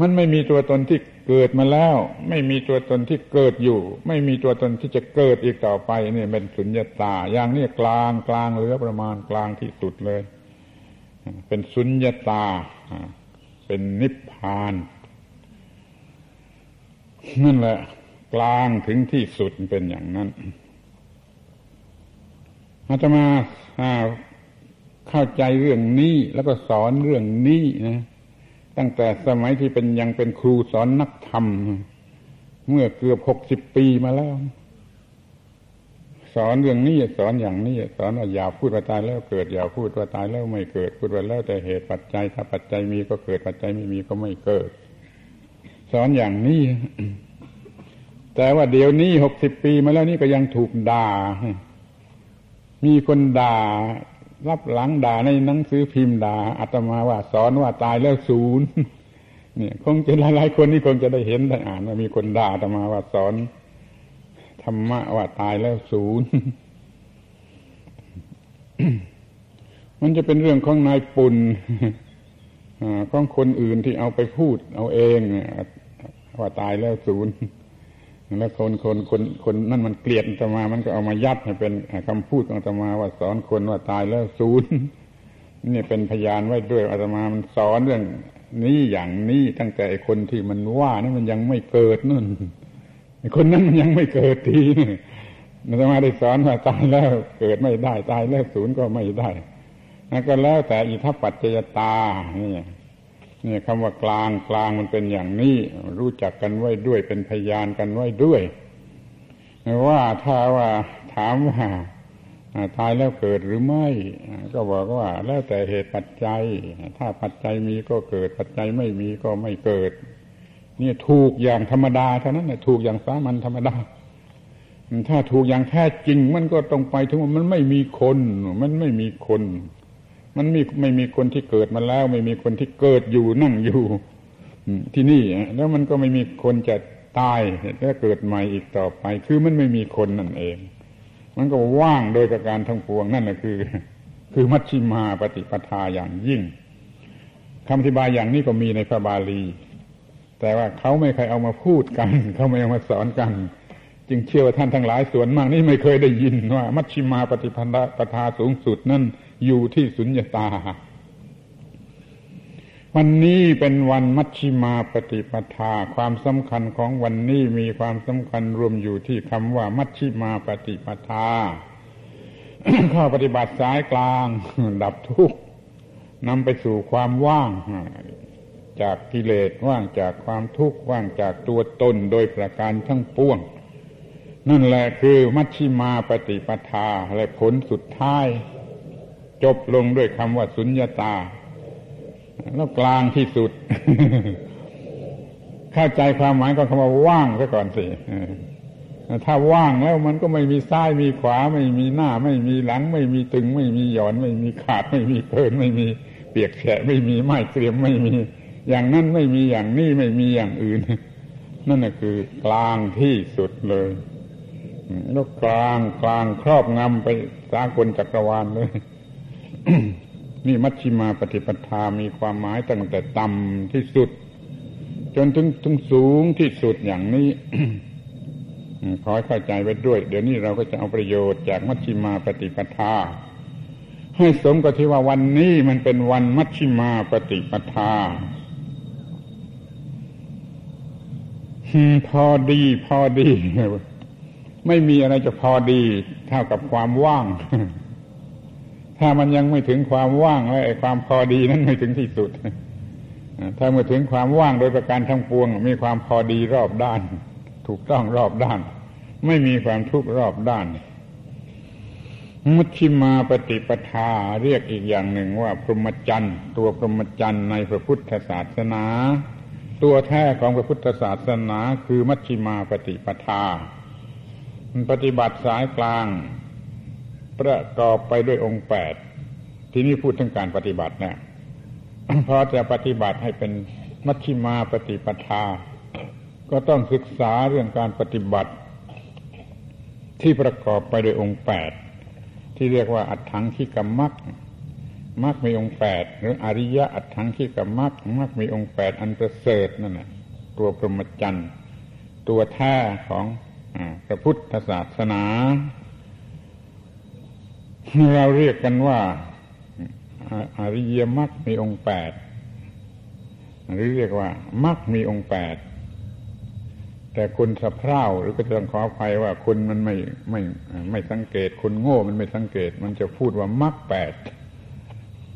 มันไม่มีตัวตนที่เกิดมาแล้ว ไม่มีตัวตนที่เกิดอยู่ ไม่มีตัวตนที่จะเกิดอีกต่อไปนี่เป็นสุญญาตา อย่างนี้กลางกลางเหลือประมาณกลางที่สุดเลย เป็นสุญญาตา เป็นนิพพานนั่นแหละ กลางถึงที่สุดเป็นอย่างนั้นอาตมาเข้าใจเรื่องนี้แล้วก็สอนเรื่องนี้นะตั้งแต่สมัยที่เป็นยังเป็นครูสอนนักธรรม เมื่อเกือบหกสิบปีมาแล้ว สอนเรื่องนี้สอนอย่างนี้สอนว่าอย่าพูดว่าตายแล้วเกิดอย่าพูดว่าตายแล้วไม่เกิดพูดว่าแล้วแต่เหตุปัจจัยถ้าปัจจัยมีก็เกิดปัจจัยไม่มีก็ไม่เกิด สอนอย่างนี้ แต่ว่าเดี๋ยวนี้หกสิบปีมาแล้วนี่ก็ยังถูกด่า มีคนด่า รับหลังด่าในหนังสือพิมพ์ด่าอาตมาว่าสอนว่าตายแล้วศูนย์เนี่ย คงจะหลายๆคนนี่คงจะได้เห็นได้อ่านว่ามีคนด่าอาตมาว่าสอนธรรมะว่าตายแล้วศูนย์มันจะเป็นเรื่องของนายปุ่นของคนอื่นที่เอาไปพูด เอาเองว่าตายแล้วศูนย์ แล้วคนคนคนคนนั่นมันเกลียดอาตมา มันก็เอามายัดให้เป็นคำพูดของอาตมาว่าสอนคนว่าตายแล้วศูนย์นี่เป็นพยานไว้ด้วยอาตมามันสอนเรื่องนี้อย่างนี้ตั้งแต่คนที่มันว่านี่มันยังไม่เกิดนู่นคนนั้นมันยังไม่เกิดทีนี่อาตมาได้สอนว่าตายแล้วเกิดไม่ได้ ตายแล้วศูนย์ก็ไม่ได้นั่นก็แล้วแต่อิทัปปัจจยตานี่ นี่คำว่ากลางกลางมันเป็นอย่างนี้ รู้จักกันไว้ด้วยเป็นพยานกันไว้ด้วยว่าถ้าว่าถามว่าตายแล้วเกิดหรือไม่ ก็บอกว่าแล้วแต่เหตุปัจจัย ถ้าปัจจัยมีก็เกิด ปัจจัยไม่มีก็ไม่เกิด นี่ถูกอย่างธรรมดาเท่านั้นถูกอย่างสามัญธรรมดา ถ้าถูกอย่างแท้จริงมันก็ตรงไปถึงว่ามันไม่มีคน มันไม่มีคน มันมีไม่มีคนที่เกิดมาแล้ว ไม่มีคนที่เกิดอยู่นั่งอยู่ที่นี่แล้วมันก็ไม่มีคนจะตายและเกิดใหม่อีกต่อไป คือมันไม่มีคนนั่นเอง มันก็ว่างโดยประการทั้งปวงนั่นแหละคือ คือมัชชิมาปฏิปทาอย่างยิ่งคำอธิบายอย่างนี้ก็มีในพระบาลี แต่ว่าเขาไม่เคยเอามาพูดกัน เขาไม่เอามาสอนกัน จึงเชื่อว่าท่านทั้งหลายส่วนมากนี่ไม่เคยได้ยินว่า มัชชิมาปฏิปทาสูงสุดนั่น อยู่ที่สุญญตา วันนี้เป็นวันมัชชิมาปฏิปทา ความสำคัญของวันนี้มีความสำคัญรวมอยู่ที่คำว่ามัชชิมาปฏิปทาข้อปฏิบัติสายกลาง ดับทุกข์นำไปสู่ความว่าง จากกิเลสว่างจากความทุกข์ว่างจากตัวตนโดยประการทั้งปวง นั่นแหละคือมัชชิมาปฏิปทาและผลสุดท้าย จบลงด้วยคำว่าสุญญาตา แล้วกลางที่สุด เข้าใจความหมายของคำว่าว่างซะก่อนสิถ้าว่างแล้วมันก็ไม่มีซ้ายมีขวา ไม่มีหน้า ไม่มีหลัง ไม่มีตึง ไม่มีหย่อน ไม่มีขาด ไม่มีเพิน ไม่มีเปียกแฉะไม่มีไม้เกรียมไม่มี อย่างนั้นไม่มีอย่างนี้ไม่มีอย่างอื่น นั่นคือกลางที่สุดเลยแล้วกลางกลางครอบงำไปสากลจักรวาลเลย นี่มัชชิมาปฏิปทามีความหมายตั้งแต่ต่ำที่สุด จนถึงถึงสูงที่สุดอย่างนี้ขอให้เข้าใจไว้ด้วย เดี๋ยวนี้เราก็จะเอาประโยชน์จากมัชชิมาปฏิปทา ให้สมกับที่ว่าวันนี้มันเป็นวันมัชชิมาปฏิปทาพอดี พอดี ไม่มีอะไรจะพอดี เท่ากับความว่าง ถ้ามันยังไม่ถึงความว่างแล้วไอ้ความพอดีนั้นไม่ถึงที่สุด ถ้าเมื่อถึงความว่างโดยประการทั้งปวง มีความพอดีรอบด้าน ถูกต้องรอบด้าน ไม่มีความทุกข์รอบด้าน มุชิมาปฏิปทาเรียกอีกอย่างหนึ่งว่า พรหมจรรย์ตัวพรหมจรรย์ในพระพุทธศาสนา ตัวแท้ของพระพุทธศาสนา คือมัชชิมาปฏิปทา ปฏิบัติสายกลาง ประกอบไปด้วยองค์แปดที่นี่พูดถึงการปฏิบัตินะพอจะปฏิบัติให้เป็นมัชชิมาปฏิปทา ก็ต้องศึกษาเรื่องการปฏิบัติ ที่ประกอบไปโดยองค์แปดที่เรียกว่าอัตถังขีกรรมักมักมีองค์แปดหรืออริยะอัตถังขีกรรมักมักมีองค์แปดอันประเสริฐนั่นแหละตัวพรหมจรรย์ตัวแท้ของพระพุทธศาสนา เราเรียกกันว่าอริยมรรคมีองค์แปดหรือเรียกว่ามรรคมีองค์แปดแต่คนสะเพร่าหรือก็ต้องขออภัยว่าคนมันไม่ไม่ไม่สังเกต คนโง่มันไม่สังเกต มันจะพูดว่ามักแปด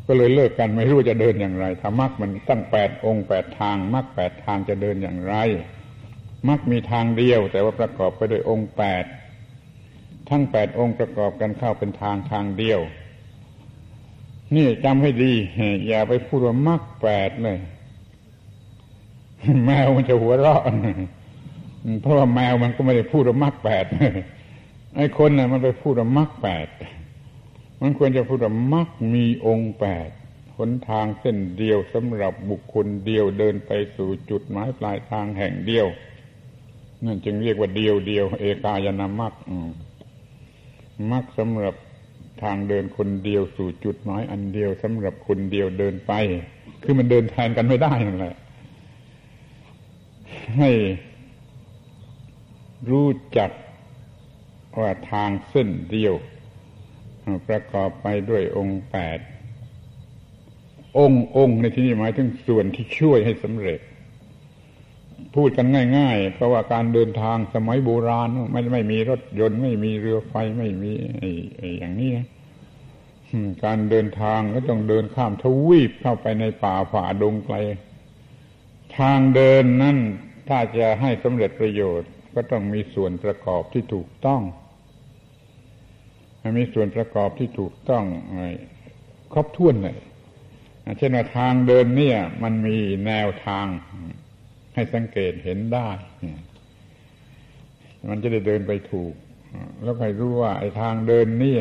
ก็เลยเลิกกันไม่รู้จะเดินอย่างไร ถ้ามักมันตั้งแปดองค์แปดทางมักแปดทางจะเดินอย่างไรมักมีทางเดียว แต่ว่าประกอบไปด้วยองค์แปด ทั้งแปดองค์ประกอบกันเข้าเป็นทางทางเดียว นี่จำให้ดี อย่าไปพูดว่ามักแปดเลย แมวมันจะหัวเราะเพราะว่าแมวมันก็ไม่ได้พูดว่ามรรคแปดไอ้คนน่ะ มันไปพูดว่ามรรคแปดมันควรจะพูดว่ามรรคมีองค์แปดหนทางเส้นเดียวสำหรับบุคคลเดียวเดินไปสู่จุดหมายปลายทางแห่งเดียว นั่นจึงเรียกว่าเดียวเดียว เอกายนามรรค มรรคสำหรับทางเดินคนเดียวสู่จุดหมายอันเดียวสำหรับคนเดียวเดินไป คือมันเดินแทนกันไม่ได้นั่นแหละให้รู้จักว่าทางเส้นเดียว ประกอบไปด้วยองค์แปดองค์องค์ในที่นี้หมายถึงส่วนที่ช่วยให้สำเร็จ พูดกันง่าย ๆ เพราะว่าการเดินทางสมัยโบราณไม่ไม่มีรถยนต์ไม่มีเรือไฟไม่มีอย่างนี้นะการเดินทางก็ต้องเดินข้ามทวีปเข้าไปในป่าฝ่าดงไกล ทางเดินนั่นถ้าจะให้สำเร็จประโยชน์ ก็ต้องมีส่วนประกอบที่ถูกต้องมีส่วนประกอบที่ถูกต้องครบถ้วนเลยเช่นว่าทางเดินเนี่ย มันมีแนวทาง ให้สังเกตเห็นได้ มันจะได้เดินไปถูก แล้วใครรู้ว่า ไอ้ทางเดินนี่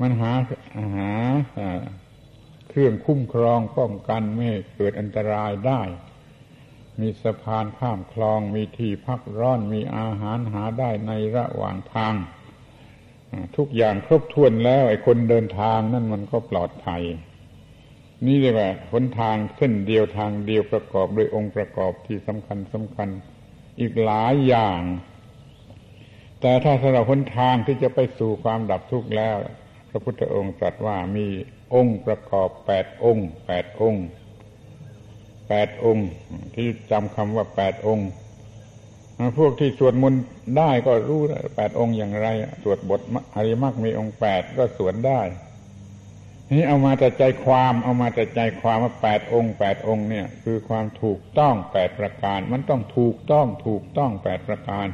มันหาหาเครื่องคุ้มครองป้องกันไม่เกิดอันตรายได้ มีสะพานข้ามคลอง มีที่พักร้อน มีอาหารหาได้ในระหว่างทาง ทุกอย่างครบถ้วนแล้ว ไอ้คนเดินทางนั่นมันก็ปลอดภัย นี่เรียกว่าหนทางเส้นเดียวทางเดียวประกอบด้วยองค์ประกอบที่สำคัญสำคัญอีกหลายอย่าง แต่ถ้าสำหรับหนทางที่จะไปสู่ความดับทุกข์แล้ว พระพุทธองค์ตรัสว่ามีองค์ประกอบแปดองค์แปดองค์แปดองค์ ที่จำคำว่าแปดองค์พวกที่สวดมนต์ได้ก็รู้แปดองค์อย่างไร สวดบทอริมักมีองค์แปดก็สวดได้ นี่เอามาแต่ใจความเอามาแต่ใจความว่าแปดองค์แปดองค์เนี่ย คือความถูกต้องแปดประการ มันต้องถูกต้องถูกต้องแปดประการ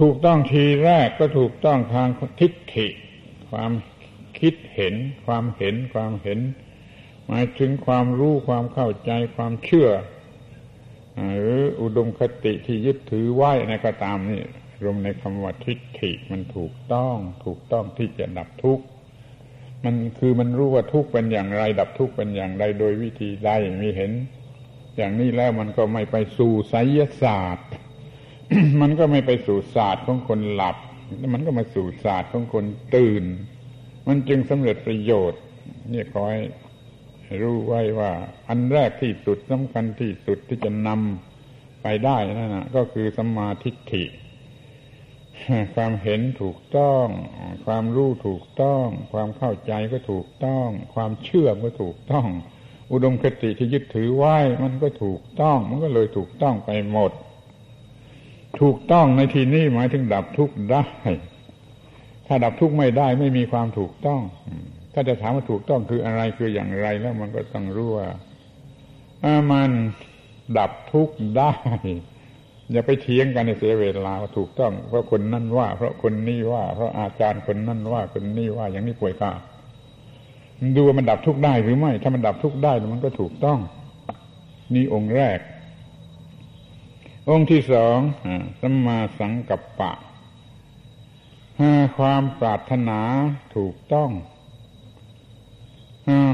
ถูกต้องทีแรกก็ถูกต้องทางทิฏฐิ ความคิดเห็น ความเห็นความเห็น หมายถึงความรู้ความเข้าใจความเชื่อหรืออุดมคติที่ยึดถือไว้ในก็ตามนี่รวมในคำว่าทิฏฐิมันถูกต้อง ถูกต้องที่จะดับทุกข์ มันคือมันรู้ว่าทุกข์เป็นอย่างไร ดับทุกข์เป็นอย่างไรโดยวิธีใดมีเห็น อย่างนี้แล้วมันก็ไม่ไปสู่ไสยศาสตร์ มันก็ไม่ไปสู่ศาสตร์ของคนหลับมันก็มาสู่ศาสตร์ของคนตื่น มันจึงสำเร็จประโยชน์นี่ขอให้รู้ไว้ว่า อันแรกที่สุดสำคัญที่สุดที่จะนำไปได้นั่นนะก็คือสัมมาทิฏฐิ ความเห็นถูกต้อง ความรู้ถูกต้อง ความเข้าใจก็ถูกต้อง ความเชื่อก็ถูกต้อง อุดมคติที่ยึดถือไว้มันก็ถูกต้อง มันก็เลยถูกต้องไปหมด ถูกต้องในที่นี้หมายถึงดับทุกข์ได้ ถ้าดับทุกข์ไม่ได้ไม่มีความถูกต้อง ถ้าจะถามว่าถูกต้องคืออะไรคืออย่างไรแล้วมันก็ต้องรู้ว่ามันดับทุกข์ได้ อย่าไปเถียงกันในเสียเวลาว่าถูกต้อง เพราะคนนั่นว่า เพราะคนนี้ว่า เพราะอาจารย์คนนั่นว่าคนนี้ว่าอย่างนี้ป่วยกาดูว่ามันดับทุกข์ได้หรือไม่ ถ้ามันดับทุกข์ได้มันก็ถูกต้อง นี่องค์แรก องค์ที่สองสัมมาสังกัปปะความปรารถนาถูกต้อง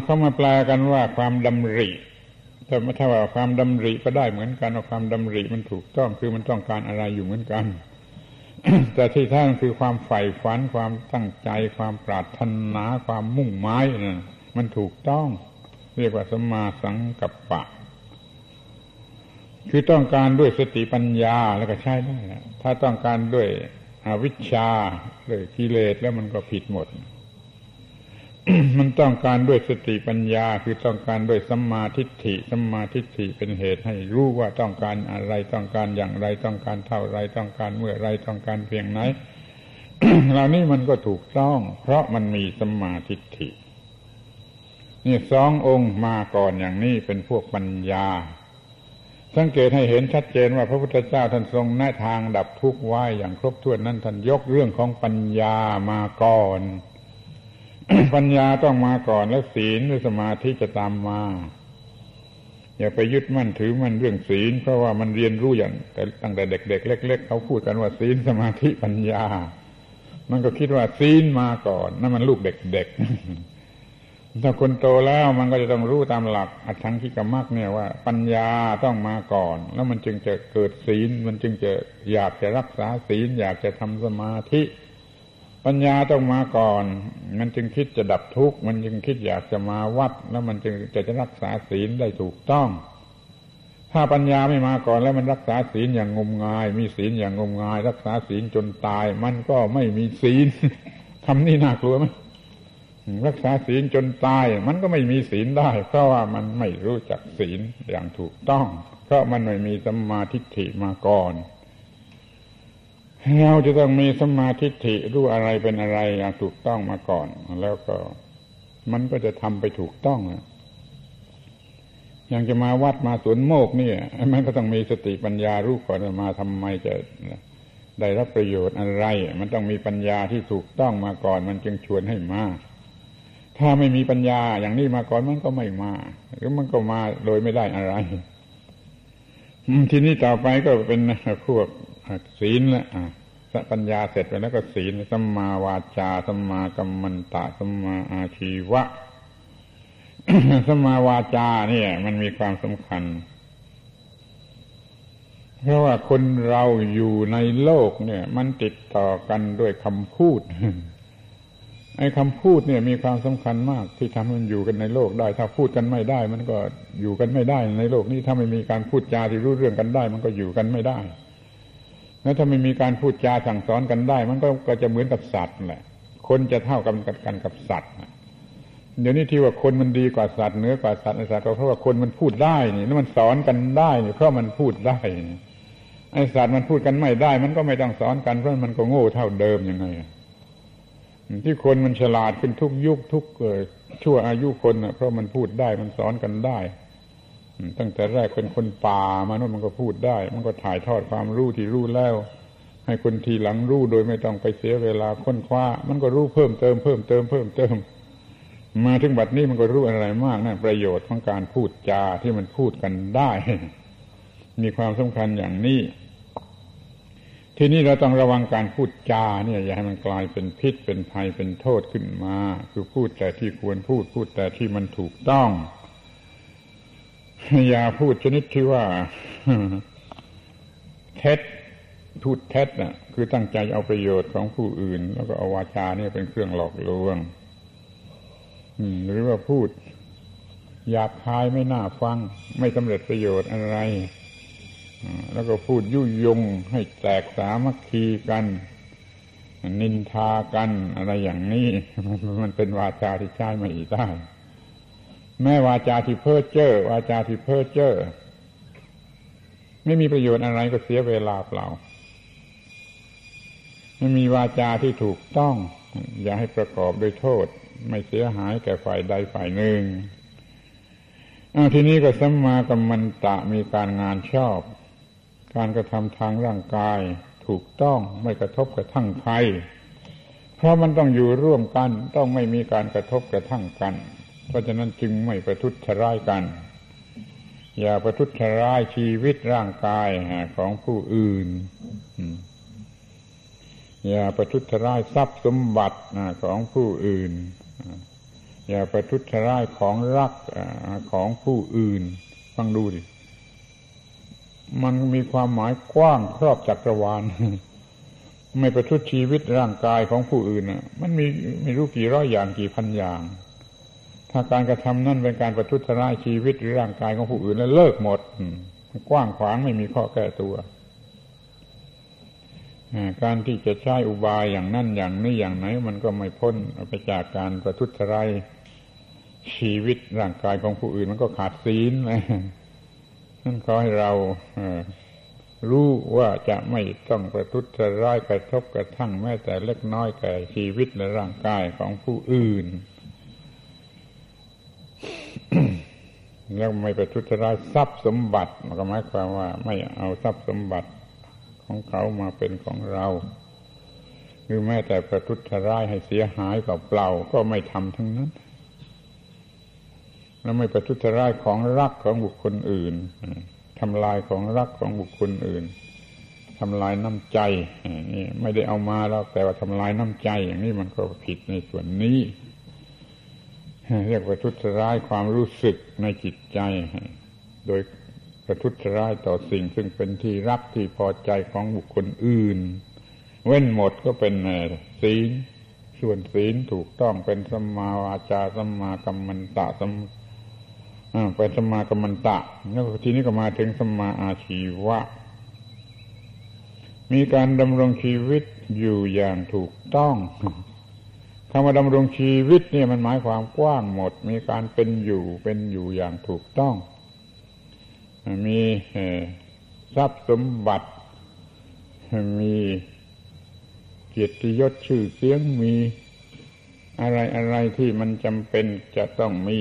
เขามาแปลกันว่าความดำริ แต่ถ้าว่าความดำริก็ได้เหมือนกันว่าความดำริมันถูกต้องคือมันต้องการอะไรอยู่เหมือนกัน แต่ที่แท้คือความใฝ่ฝัน ความตั้งใจ ความปรารถนาความมุ่งหมายนะมันถูกต้อง เรียกว่าสมาสังกัปปะ คือต้องการด้วยสติปัญญาแล้วก็ใช้ได้ถ้าต้องการด้วยอวิชชาด้วยกิเลสแล้วมันก็ผิดหมด มันต้องการด้วยสติปัญญาคือต้องการด้วยสัมมาทิฏฐิสัมมาทิฏฐิเป็นเหตุให้รู้ว่าต้องการอะไรต้องการอย่างไรต้องการเท่าไรต้องการเมื่อไรต้องการเพียงไหนเหล่านี้มันก็ถูกต้อง เพราะมันมีสัมมาทิฏฐินี่สององค์มาก่อนอย่างนี้เป็นพวกปัญญา สังเกตให้เห็นชัดเจนว่าพระพุทธเจ้าท่านทรงแนะทางดับทุกข์ไว้อย่างครบถ้วนนั้นท่านยกเรื่องของปัญญามาก่อน ปัญญาต้องมาก่อนแล้วศีลหรือสมาธิจะตามมา อย่าไปยึดมั่นถือมั่นเรื่องศีล เพราะว่ามันเรียนรู้อย่างแต่ตั้งแต่เด็ก ๆ เล็ก ๆ เขาพูดกันว่าศีลสมาธิปัญญา มันก็คิดว่าศีลมาก่อนนั่นมันลูกเด็กๆถ้าคนโตแล้วมันก็จะต้องรู้ตามหลักอัตถังคิกมักเนี่ยว่า ปัญญาต้องมาก่อน แล้วมันจึงจะเกิดศีล มันจึงจะอยากจะรักษาศีล อยากจะทำสมาธิ ปัญญาต้องมาก่อน มันจึงคิดจะดับทุกข์ มันจึงคิดอยากจะมาวัด แล้วมันจึงจะจะรักษาศีลได้ถูกต้อง ถ้าปัญญาไม่มาก่อนแล้วมันรักษาศีลอย่างงมงาย มีศีลอย่างงมงาย รักษาศีลจนตาย มันก็ไม่มีศีลคำนี้น่ากลัวไหมรักษาศีลจนตาย มันก็ไม่มีศีลได้ เพราะว่ามันไม่รู้จักศีลอย่างถูกต้อง เพราะมันไม่มีสัมมาทิฏฐิมาก่อน เราจะต้องมีสมาธิิรู้อะไรเป็นอะไรอย่างถูกต้องมาก่อน แล้วก็มันก็จะทำไปถูกต้องอย่างจะมาวัดมาสวนโมกนี่มันก็ต้องมีสติปัญญารู้ก่อนมาทำไมจะได้รับประโยชน์อะไร มันต้องมีปัญญาที่ถูกต้องมาก่อน มันจึงชวนให้มาถ้าไม่มีปัญญาอย่างนี้มาก่อนมันก็ไม่มา หรือมันก็มาโดยไม่ได้อะไรทีนี้ต่อไปก็เป็นพวก ศีลละปัญญาเสร็จไปแล้วก็ศีลสัมมาวาจาสัมมากัมมันตะสัมมาอาชีวะสัมมาวาจาเนี่ย มันมีความสำคัญ เพราะว่าคนเราอยู่ในโลกเนี่ย มันติดต่อกันด้วยคำพูดไอ้คำพูดเนี่ยมีความสำคัญมาก ที่ทำให้มันอยู่กันในโลกได้ ถ้าพูดกันไม่ได้ มันก็อยู่กันไม่ได้ ในโลกนี้ถ้าไม่มีการพูดจาที่รู้เรื่องกันได้ มันก็อยู่กันไม่ได้ แล้วถ้าไม่มีการพูดจาสั่งสอนกันได้ มันก็ก็จะเหมือนกับสัตว์แหละคนจะเท่ากันกันกับสัตว์เดี๋ยวนี้ที่ว่าคนมันดีกว่าสัตว์เนื้อกว่าสัตว์ในสัตว์ก็เพราะว่าคนมันพูดได้นี่แล้วมันสอนกันได้นี่เพราะมันพูดได้ไอ้สัตว์มันพูดกันไม่ได้ มันก็ไม่ต้องสอนกันเพราะมันก็โง่เท่าเดิมยังไงที่คนมันฉลาดขึ้นทุกยุคทุกชั่วอายุคนนะเพราะมันพูดได้มันสอนกันได้ ตั้งแต่แรกเป็นคนป่ามาโน่นมันก็พูดได้ มันก็ถ่ายทอดความรู้ที่รู้แล้ว ให้คนทีหลังรู้โดยไม่ต้องไปเสียเวลาค้นคว้า มันก็รู้เพิ่มเติมเพิ่มเติมเพิ่มเติม มาถึงบัดนี้มันก็รู้อะไรมากนะประโยชน์ของการพูดจาที่มันพูดกันได้ มีความสำคัญอย่างนี้ทีนี้เราต้องระวังการพูดจาเนี่ยอย่าให้มันกลายเป็นพิษเป็นภัยเป็นโทษขึ้นมา คือพูดแต่ที่ควรพูดพูดแต่ที่มันถูกต้อง อย่าพูดชนิดที่ว่าเท็จพูดเท็จน่ะ คือตั้งใจเอาประโยชน์ของผู้อื่น แล้วก็เอาวาจาเนี่ยเป็นเครื่องหลอกลวงหรือว่าพูดหยาบคายไม่น่าฟัง ไม่สำเร็จประโยชน์อะไร แล้วก็พูดยุยงให้แตกสามัคคีกัน นินทากันอะไรอย่างนี้ มันเป็นวาจาที่ใช้ไม่ได้ แม้วาจาที่เพ้อเจ้อวาจาที่เพ้อเจ้อไม่มีประโยชน์อะไรก็เสียเวลาเปล่าไม่มีวาจาที่ถูกต้อง อย่าให้ประกอบด้วยโทษ ไม่เสียหายแก่ฝ่ายใดฝ่ายหนึ่งทีนี้ก็สัมมากัมมันตะมีการงานชอบ การกระทำทางร่างกาย ถูกต้องไม่กระทบกระทั่งใครเพราะมันต้องอยู่ร่วมกันต้องไม่มีการกระทบกระทั่งกัน เพราะฉะนั้นจึงไม่ประทุษร้ายกัน อย่าประทุษร้ายชีวิตร่างกายของผู้อื่น อย่าประทุษร้ายทรัพย์สมบัติของผู้อื่น อย่าประทุษร้ายของรักของผู้อื่น ฟังดูดิ มันมีความหมายกว้างครอบจักรวาลไม่ประทุษชีวิตร่างกายของผู้อื่นน่ะมันมีไม่รู้กี่ร้อยอย่างกี่พันอย่าง ถ้าการกระทำนั่นเป็นการประทุษร้ายชีวิตหรือร่างกายของผู้อื่นแล้วเลิกหมดกว้างขวางไม่มีข้อแก้ตัวการที่จะใช้อุบายอย่างนั่นอย่างนี้อย่างไหน มันก็ไม่พ้นไปจากการประทุษร้ายชีวิตร่างกายของผู้อื่น มันก็ขาดศีลนะนั่นขอให้เรารู้ว่าจะไม่ต้องประทุษร้ายกระทบกระทั่งแม้แต่เล็กน้อยแก่ชีวิตและร่างกายของผู้อื่น แล้วไม่ปทุษร้ายทรัพย์สมบัติมันก็หมายความว่า ไม่เอาทรัพย์สมบัติของเขามาเป็นของเราหรือแม้แต่ประทุษร้ายให้เสียหายกับเปล่าก็ไม่ทำทั้งนั้น แล้วไม่ประทุษร้ายของรักของบุคคลอื่นทำลายของรักของบุคคลอื่นทำลายน้ำใจนี่ไม่ได้เอามาแล้วแต่ว่าทำลายน้ำใจอย่างนี้มันก็ผิดในส่วนนี้ เรียกว่าทุษร้ายความรู้สึกในจิตใจ โดยประทุษร้ายต่อสิ่งซึ่งเป็นที่รักที่พอใจของบุคคลอื่น เว้นหมดก็เป็นศีลส่วนศีลถูกต้องเป็นสมาวาจาสมากัมมันตะสมเป็นสมากัมมันตะแล้วทีนี้ก็มาถึงสมมาอาชีวะ มีการดำรงชีวิตอยู่อย่างถูกต้อง คำว่าดำรงชีวิตเนี่ยมันหมายความกว้างหมด มีการเป็นอยู่เป็นอยู่อย่างถูกต้อง มีทรัพย์สมบัติ มีเกียรติยศชื่อเสียงมีอะไรอะไรที่มันจำเป็นจะต้องมี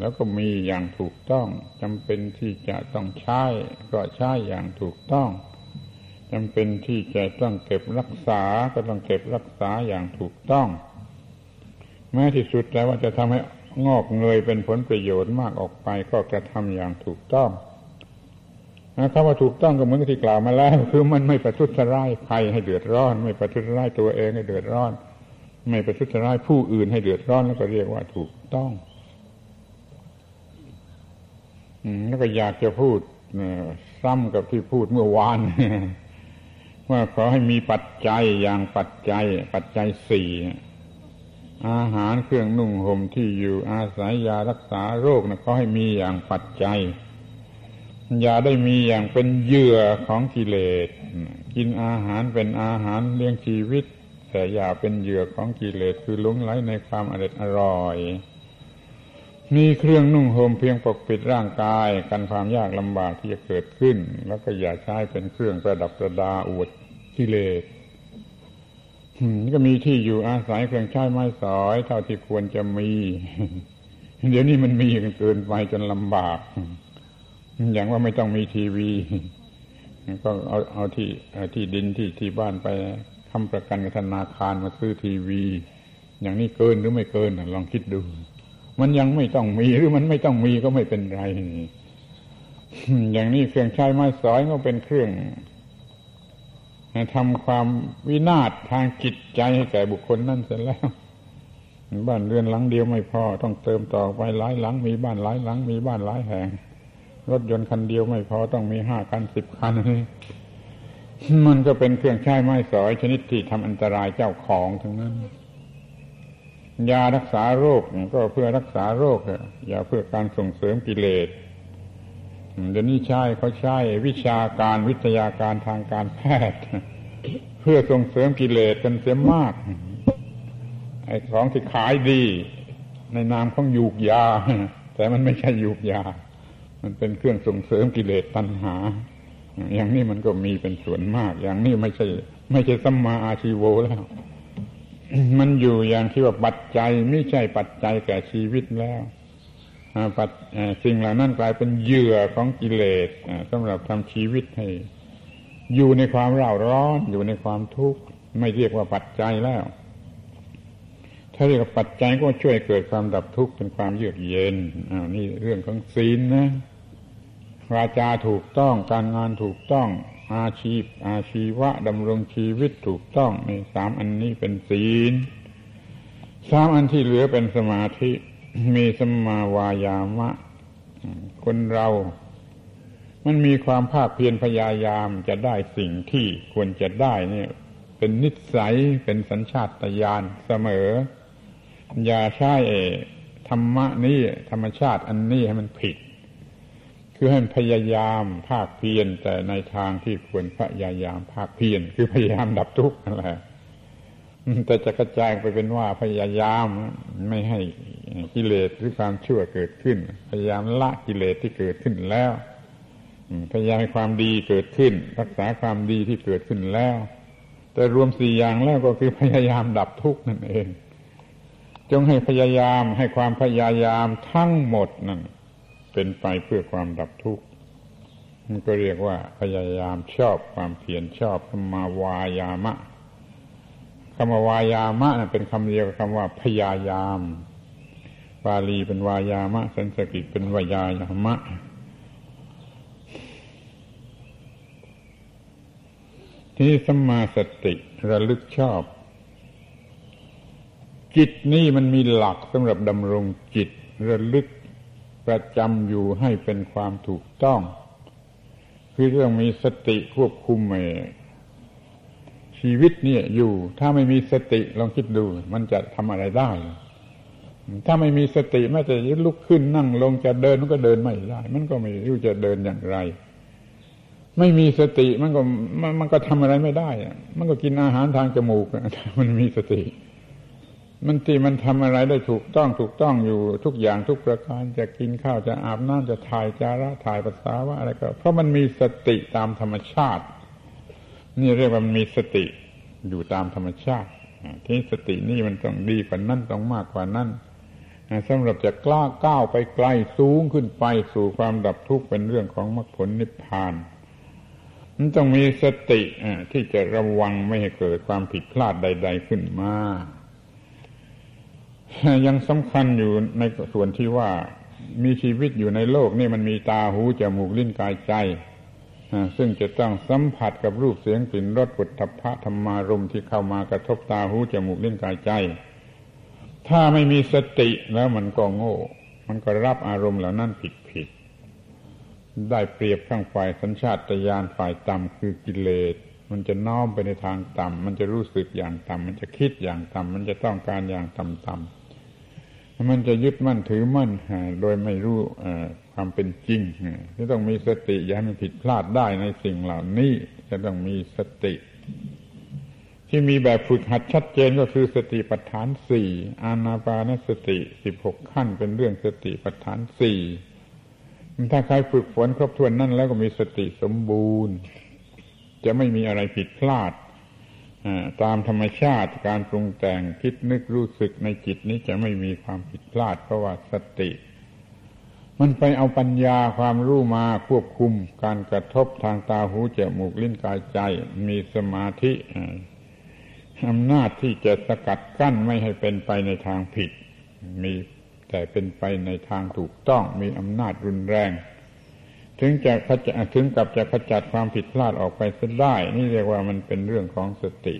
แล้วก็มีอย่างถูกต้องจำเป็นที่จะต้องใช้ ก็ใช้อย่างถูกต้องจำเป็นที่จะต้องเก็บรักษาก็ต้องเก็บรักษาอย่างถูกต้อง แม้ที่สุดแล้วว่าจะทำให้งอกเงยเป็นผลประโยชน์มากออกไปก็กระทำอย่างถูกต้องนะคำว่าถูกต้องก็เหมือนที่กล่าวมาแล้ว คือมันไม่ประทุษร้ายใครให้เดือดร้อน ไม่ประทุษร้ายตัวเองให้เดือดร้อน ไม่ประทุษร้ายผู้อื่นให้เดือดร้อนแล้วก็เรียกว่าถูกต้องแล้วก็อยากจะพูดซ้ำกับที่พูดเมื่อวาน ว่าขอให้มีปัจจัยอย่างปัจจัย ปัจจัยสี่ อาหารเครื่องนุ่งห่มที่อยู่อาศัยยารักษาโรคนะขอให้มีอย่างปัจจัยอย่าได้มีอย่างเป็นเหยื่อของกิเลส กินอาหารเป็นอาหารเลี้ยงชีวิต แต่อย่าเป็นเหยื่อของกิเลสคือลุงไหลในความอร่อยอร่อย มีเครื่องนุ่งห่มเพียงปกปิดร่างกายกันความยากลำบากที่จะเกิดขึ้น แล้วก็อย่าใช้เป็นเครื่องประดับประดาอวดกิเลส ก็มีที่อยู่อาศัยเครื่องใช้ไม้สอยเท่าที่ควรจะมี เดี๋ยวนี้มันมีเกินไปจนลำบาก อย่างว่าไม่ต้องมีทีวี ก็เอาเอาที่ที่ดินที่ที่บ้านไปทำประกันกับธนาคารมาซื้อทีวี อย่างนี้เกินหรือไม่เกินลองคิดดู มันยังไม่ต้องมีหรือมันไม่ต้องมีก็ไม่เป็นไรอย่างนี้เครื่องใช้ไม้สอยก็เป็นเครื่อง ทำความวินาศทางจิตใจให้แก่บุคคลนั่นเสร็จแล้ว บ้านเรือนหลังเดียวไม่พอต้องเติมต่อไปหลายหลัง มีบ้านหลายหลัง มีบ้านหลายแห่ง รถยนต์คันเดียวไม่พอต้องมีห้าคันสิบคันมันก็เป็นเครื่องใช้ไม้สอยชนิดที่ทำอันตรายเจ้าของทั้งนั้น ยารักษาโรคก็เพื่อรักษาโรคอย่าเพื่อการส่งเสริมกิเลส เดี๋ยวนี้ใช่เขาใช้วิชาการวิทยาการทางการแพทย์ เพื่อส่งเสริมกิเลสกันเสียมาก ไอ้ของที่ขายดี ในนามของยูกยา แต่มันไม่ใช่ยูกยา มันเป็นเครื่องส่งเสริมกิเลสตัณหา อย่างนี้มันก็มีเป็นส่วนมาก อย่างนี้ไม่ใช่ ไม่ใช่สัมมาอาชีโวแล้ว มันอยู่อย่างที่ว่าปัจจัยไม่ใช่ปัจจัยแก่ชีวิตแล้ว ปัดสิ่งเหล่านั้นกลายเป็นเหยื่อของกิเลสสำหรับทำชีวิตให้ อยู่ในความเร่าร้อน อยู่ในความทุกข์ไม่เรียกว่าปัจจัยแล้ว ถ้าเรียกว่าปัจจัยก็ช่วยเกิดความดับทุกข์เป็นความเยือกเย็นอ่านี่เรื่องของศีลนะวาจาถูกต้องการงานถูกต้อง อาชีพ อาชีวะดำรงชีวิตถูกต้องในสามอันนี้เป็นศีลสามอันที่เหลือเป็นสมาธิ มีสมาวายามะ คนเรา มันมีความภาคเพียรพยายามจะได้สิ่งที่ควรจะได้เนี่ย เป็นนิสัยเป็นสัญชาตญาณเสมอ อย่าใช้ธรรมะนี้ธรรมชาติอันนี้ให้มันผิด คือให้พยายามภาคเพียรแต่ในทางที่ควรพยายามภาคเพียรคือพยายามดับทุกข์นั่นแหละ แต่จะกระจายไปเป็นว่าพยายามไม่ให้กิเลสหรือความชั่วเกิดขึ้น พยายามละกิเลสที่เกิดขึ้นแล้วพยายามให้ความดีเกิดขึ้น รักษาความดีที่เกิดขึ้นแล้ว แต่รวมสี่อย่างแล้วก็คือพยายามดับทุกข์นั่นเอง จงให้พยายามให้ความพยายามทั้งหมดนั่นเป็นไปเพื่อความดับทุกข์มันก็เรียกว่าพยายามชอบความเพียรชอบธรรมาวายามะ คำว่าวายามะเป็นคำเดียวกับคำว่าพยายามบาลีเป็นวายามะสันสกฤตเป็นวายามะที่สมาสติระลึกชอบ จิตนี่มันมีหลักสำหรับดำรงจิตระลึกประจำอยู่ให้เป็นความถูกต้อง คือเรื่องมีสติควบคุม ชีวิตเนี่ยอยู่ ถ้าไม่มีสติลองคิดดู มันจะทำอะไรได้ ถ้าไม่มีสติแม้แต่ลุกขึ้นนั่งลงจะเดินมันก็เดินไม่ได้ มันก็ไม่รู้จะเดินอย่างไร ไม่มีสติมันก็มันก็ทำอะไรไม่ได้มันก็กินอาหารทางจมูกมันมีสติ มันที่มันทำอะไรได้ถูกต้องถูกต้องอยู่ทุกอย่างทุกประการจะกินข้าวจะอาบน้ำจะถ่ายจาระถ่ายปัสสาวะอะไรก็ เพราะมันมีสติตามธรรมชาติ นี่เรียกว่ามันมีสติอยู่ตามธรรมชาติที่สตินี่มันต้องดีกว่านั้นต้องมากกว่านั้นสำหรับจะกล้าก้าวไปไกลสูงขึ้นไปสู่ความดับทุกข์เป็นเรื่องของมรรคผลนิพพานมันต้องมีสติที่จะระวังไม่ให้เกิดความผิดพลาดใด ๆขึ้นมายังสำคัญอยู่ในส่วนที่ว่ามีชีวิตอยู่ในโลกนี่มันมีตาหูจมูกลิ้นกายใจ ซึ่งจะต้องสัมผัสกับรูปเสียงกลิ่นรสปุถะพะธรรมารมที่เข้ามากระทบตาหูจมูกลิ้นกายใจ ถ้าไม่มีสติแล้วมันก็โง่ มันก็รับอารมณ์เหล่านั้นผิดผิด ได้เปรียบข้างฝ่ายสัญชาตญาณฝ่ายต่ำคือกิเลส มันจะน้อมไปในทางต่ำ มันจะรู้สึกอย่างต่ำ มันจะคิดอย่างต่ำ มันจะต้องการอย่างต่ำๆมันจะยึดมั่นถือมั่นโดยไม่รู้ ความเป็นจริงจะต้องมีสติอย่าให้มันผิดพลาดได้ในสิ่งเหล่านี้จะต้องมีสติ ที่มีแบบฝึกหัดชัดเจนก็คือสติปัฏฐานสี่อานาปานสติสิบหกขั้นเป็นเรื่องสติปัฏฐานสี่ถ้าใครฝึกฝนครบถ้วนนั่นแล้วก็มีสติสมบูรณ์ จะไม่มีอะไรผิดพลาดตามธรรมชาติการปรุงแต่งคิดนึกรู้สึกในจิตนี้จะไม่มีความผิดพลาด เพราะว่าสติ มันไปเอาปัญญาความรู้มาควบคุมการกระทบทางตาหูจมูกลิ้นกายใจ มีสมาธิอำนาจที่จะสกัดกั้นไม่ให้เป็นไปในทางผิด มีแต่เป็นไปในทางถูกต้อง มีอำนาจรุนแรง ถึงจะขจถึงกับจะขจัดความผิดพลาดออกไปเสียได้ นี่เรียกว่ามันเป็นเรื่องของสติ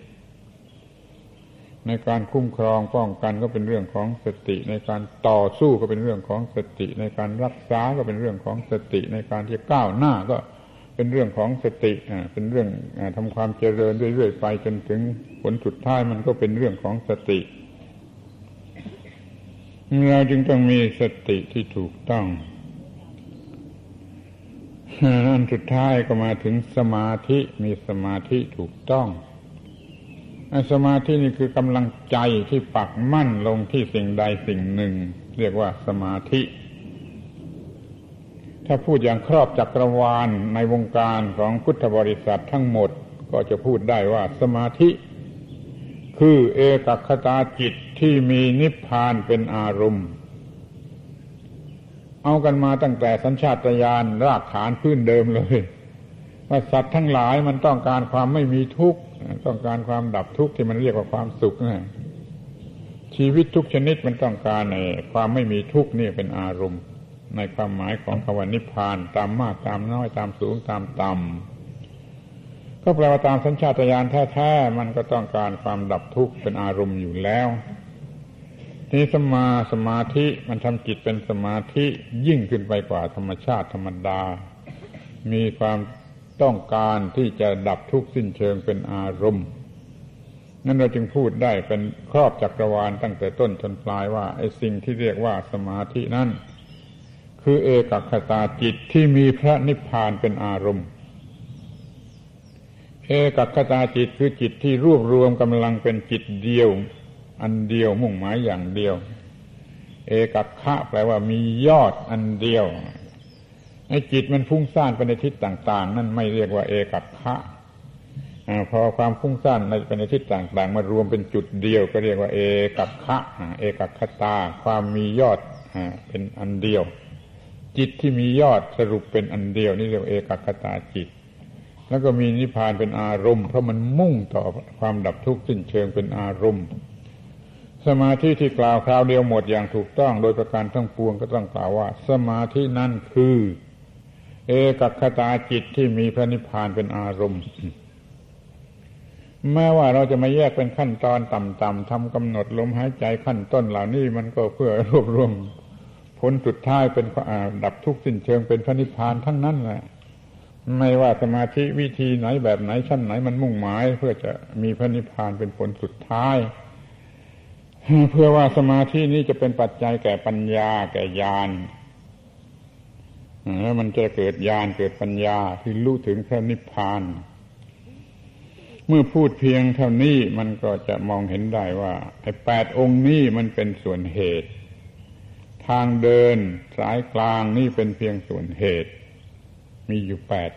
ในการคุ้มครองป้องกันก็เป็นเรื่องของสติ ในการต่อสู้ก็เป็นเรื่องของสติ ในการรักษาก็เป็นเรื่องของสติ ในการที่ก้าวหน้าก็เป็นเรื่องของสติเป็นเรื่องทำความเจริญเรื่อยๆไปจนถึงผลสุดท้ายมันก็เป็นเรื่องของสติ เราจึงต้องมีสติที่ถูกต้องอันสุดท้ายก็มาถึงสมาธิมีสมาธิถูกต้อง สมาธินี่คือกำลังใจที่ปักมั่นลงที่สิ่งใดสิ่งหนึ่ง เรียกว่าสมาธิ ถ้าพูดอย่างครอบจักรวาลในวงการของพุทธบริษัททั้งหมด ก็จะพูดได้ว่าสมาธิ คือเอกคตาจิตที่มีนิพพานเป็นอารมณ์ เอากันมาตั้งแต่สัญชาตญาณรากฐานพื้นเดิมเลยว่าสัตว์ทั้งหลายมันต้องการความไม่มีทุกข์ ต้องการความดับทุกข์ที่มันเรียกว่าความสุขนะชีวิตทุกชนิดมันต้องการในความไม่มีทุกข์นี่เป็นอารมณ์ ในความหมายของคำว่านิพพาน ตามมากตามน้อยตามสูงตามต่ำก็แปลว่าตามสัญชาตญาณแท้ๆมันก็ต้องการความดับทุกข์เป็นอารมณ์อยู่แล้วนี้สมาสมาธิมันทำจิตเป็นสมาธิยิ่งขึ้นไปกว่าธรรมชาติธรรมดา มีความ ต้องการที่จะดับทุกข์สิ้นเชิงเป็นอารมณ์นั่นเราจึงพูดได้เป็นครอบจักรวาลตั้งแต่ต้นจนปลายว่าไอ้สิ่งที่เรียกว่าสมาธินั้นคือเอกคตาจิตที่มีพระนิพพานเป็นอารมณ์ เอกคตาจิตคือจิตที่รวบรวมกำลังเป็นจิตเดียว อันเดียวมุ่งหมายอย่างเดียว เอกคคะแปลว่ามียอดอันเดียว ไอ้จิตมันฟุ้งซ่านไปในทิศต่าง ๆ นั่นไม่เรียกว่าเอกัคคะพอความฟุ้งซ่านไปในทิศต่างๆมารวมเป็นจุดเดียวก็เรียกว่า เอกัคคะเอกัคตา ความมียอดเป็นอันเดียว จิตที่มียอดสรุปเป็นอันเดียว นี่เรียกเอกัคตาจิต แล้วก็มีนิพพานเป็นอารมณ์ เพราะมันมุ่งต่อความดับทุกข์สิ้นเชิงเป็นอารมณ์ สมาธิที่กล่าวคราวเดียวหมดอย่างถูกต้อง โดยประการทั้งปวงก็ต้องกล่าวว่า สมาธินั่นคือ เอกัคตาจิตที่มีพระนิพพานเป็นอารมณ์ แม้ว่าเราจะมาแยกเป็นขั้นตอนต่ำๆทำกำหนดลมหายใจขั้นต้นเหล่านี้มันก็เพื่อรวบรวมผลสุดท้ายเป็นดับทุกข์สิ้นเชิงเป็นพระนิพพานทั้งนั้นแหละไม่ว่าสมาธิวิธีไหนแบบไหนชั้นไหนมันมุ่งหมาย เพื่อจะมีพระนิพพานเป็นผลสุดท้าย เพื่อว่าสมาธินี้จะเป็นปัจจัยแก่ปัญญาแก่ญาณ แล้วมันจะเกิดญาณเกิดปัญญาที่รู้ถึงพระนิพพาน เมื่อพูดเพียงเท่านี้มันก็จะมองเห็นได้ว่าไอ้แปดองค์นี้มันเป็นส่วนเหตุ ทางเดินสายกลางนี่เป็นเพียงส่วนเหตุ มีอยู่แปด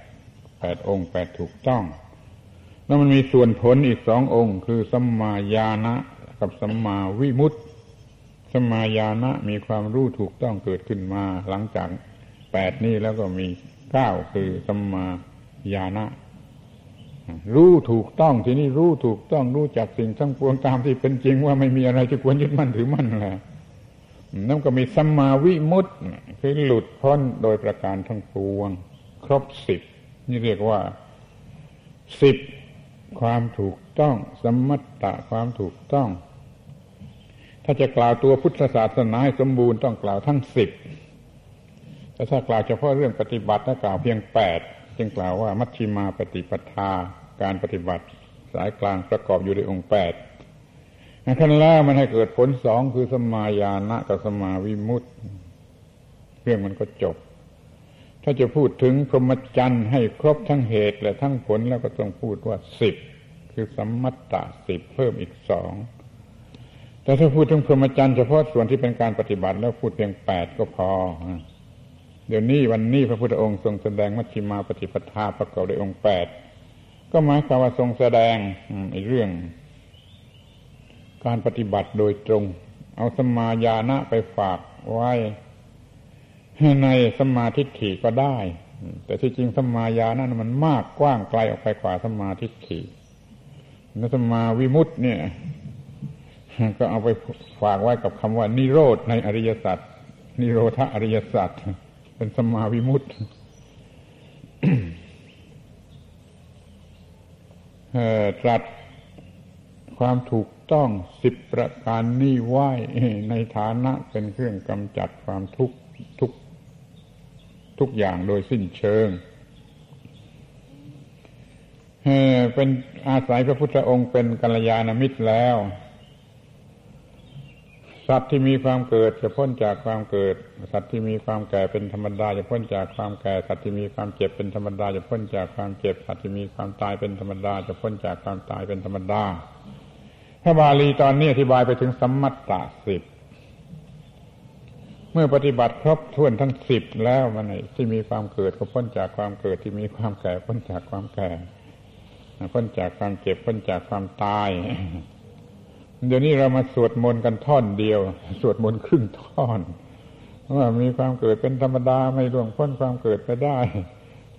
แปดองค์แปดถูกต้อง แล้วมันมีส่วนผลอีกสององค์ คือสัมมาญาณะกับสัมมาวิมุตติสัมมาญาณะมีความรู้ถูกต้องเกิดขึ้นมาหลังจาก แปดนี้แล้วก็มีเก้าคือสัมมาญาณะรู้ถูกต้องทีนี้รู้ถูกต้องรู้จักสิ่งทั้งปวงตามที่เป็นจริงว่าไม่มีอะไรจะควรยึดมั่นถือมั่นแหละนั่นก็มีสัมมาวิมุตติคือหลุดพ้นโดยประการทั้งปวง ครบสิบนี่เรียกว่าสิบความถูกต้อง สมัตตะความถูกต้อง ถ้าจะกล่าวตัวพุทธศาสนาให้สมบูรณ์ต้องกล่าวทั้งสิบ แต่ถ้ากล่าวเฉพาะเรื่องปฏิบัติถ้ากล่าวเพียงแปดจึงกล่าวว่ามัชฌิมาปฏิปทาการปฏิบัติสายกลางประกอบอยู่ในองค์แปดขั้นแรกมันให้เกิดผลสองคือสมาญาณะกับสมาวิมุตติเรื่องมันก็จบ ถ้าจะพูดถึงพรหมจรรย์ให้ครบทั้งเหตุและทั้งผลแล้วก็ต้องพูดว่าสิบคือสัมมัตตสิบเพิ่มอีกสองแต่ถ้าพูดถึงพรหมจรรย์เฉพาะส่วนที่เป็นการปฏิบัติแล้วพูดเพียงแปดก็พอ เดี๋ยวนี้วันนี้พระพุทธองค์ทรงแสดงมัชฌิมาปฏิปทาประกอบด้วยองค์แปดก็หมายความว่าทรงแสดงในเรื่อง การปฏิบัติโดยตรง เอาสมาญาณะไปฝากไว้ในสมาธิฐิก็ได้ แต่ที่จริงสมาญาณะมันมากกว้างไกลออกไปกว่าสมาธิฐินสมาวิมุตต์เนี่ย ก็เอาไปฝากไว้กับคำว่า นิโรธในอริยสัจนิโรธาอริยสัจ เป็นสมาวิมุตติตรัสความถูกต้องสิบประการนี้ไหวในฐานะเป็นเครื่องกำจัดความทุกทุกทุกอย่างโดยสิ้นเชิงเป็นอาศัยพระพุทธองค์เป็นกัลยาณมิตรแล้ว สัตว์ที่มีความเกิดจะพ้นจากความเกิด สัตว์ที่มีความแก่เป็นธรรมดาจะพ้นจากความแก่ สัตว์ที่มีความเจ็บเป็นธรรมดาจะพ้นจากความเจ็บ สัตว์ที่มีความตายเป็นธรรมดาจะพ้นจากความตายเป็นธรรมดา พระบาลีตอนนี้อธิบายไปถึงสัมมัตตสิบ เมื่อปฏิบัติครบถ้วนทั้งสิบแล้วมันที่มีความเกิดก็พ้นจากความเกิดที่มีความแก่พ้นจากความแก่ พ้นจากความเจ็บพ้นจากความตาย เดี๋ยวนี้เรามาสวดมนต์กันท่อนเดียว สวดมนต์ครึ่งท่อนว่ามีความเกิดเป็นธรรมดาไม่ล่วงพ้นความเกิดไปได้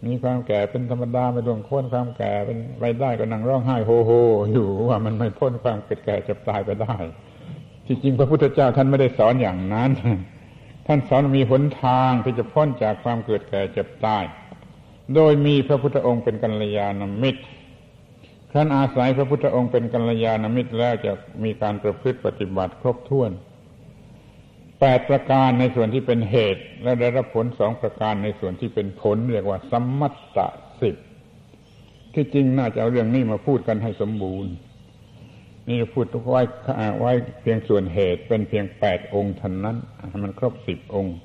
มีความแก่เป็นธรรมดาไม่ล่วงพ้นความแก่เป็นไปได้ก็นั่งร้องไห้โฮโฮอยู่ว่ามันไม่พ้นความเกิดแก่จะตายไปได้ ที่จริงพระพุทธเจ้าท่านไม่ได้สอนอย่างนั้น ท่านสอนมีหนทางที่จะพ้นจากความเกิดแก่เจ็บตาย โดยมีพระพุทธองค์เป็นกัลยาณมิตร ครั้นอาศัยพระพุทธองค์เป็นกัลยาณมิตรแล้วจะมีการประพฤติปฏิบัติครบถ้วนแปดประการในส่วนที่เป็นเหตุ และได้รับผลสองประการในส่วนที่เป็นผล เรียกว่าสัมมัตตสิบที่จริงน่าจะเอาเรื่องนี้มาพูดกันให้สมบูรณ์ นี่จะพูดไว้ไว้เพียงส่วนเหตุเป็นเพียงแปดองค์เท่านั้น มันครบสิบองค์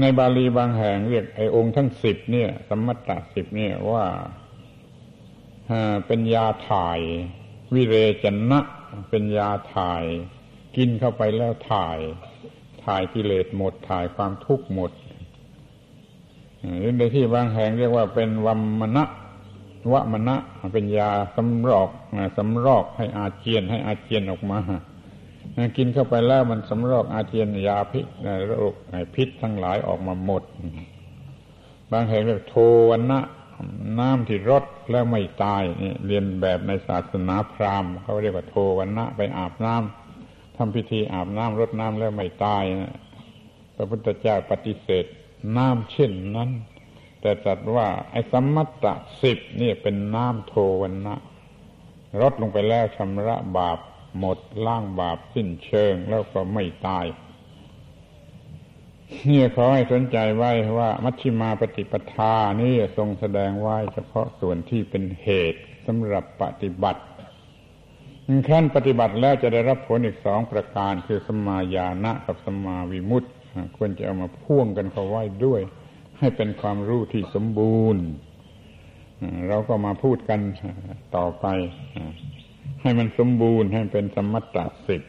ในบาลีบางแห่งเรียกไอ้องค์ทั้งสิบเนี่ย สมมตตสิบเนี่ยว่าเป็นยาถ่าย วิเรจนะ เป็นยาถ่าย กินเข้าไปแล้วถ่าย ถ่ายกิเลสหมดถ่ายความทุกข์หมดหรือในที่บางแห่งเรียกว่าเป็นวัมมณะวะมณะเป็นยาสำรอกสำรอกให้อาเจียนให้อาเจียนออกมา กินเข้าไปแล้วมันสำรอกอาเจียนยาพิษโรคพิษทั้งหลายออกมาหมด บางแห่งเรียกโทวันนะน้ำที่รดแล้วไม่ตายเรียนแบบในศาสนาพราหมณ์เขาเรียกว่าโทวันนะไปอาบน้ำทำพิธีอาบน้ำรดน้ำแล้วไม่ตายนะพระพุทธเจ้าปฏิเสธน้ำเช่นนั้น แต่จัดว่า ไอ้สมมัตตสิบนี่เป็นน้ำโทวันนะรดลงไปแล้วชำระบาป หมดล้างบาปสิ้นเชิงแล้วก็ไม่ตายเนี่ยขอให้สนใจไว้ว่า มัชฌิมาปฏิปทานี่ทรงแสดงไว้เฉพาะส่วนที่เป็นเหตุสำหรับปฏิบัติขั้นปฏิบัติแล้วจะได้รับผลอีกสองประการคือสมาญาณะกับสมาวิมุตติควรจะเอามาพ่วงกันเข้าไว้ด้วย ให้เป็นความรู้ที่สมบูรณ์ เราก็มาพูดกันต่อไป ให้มันสมบูรณ์ให้เป็นสมตะสิบ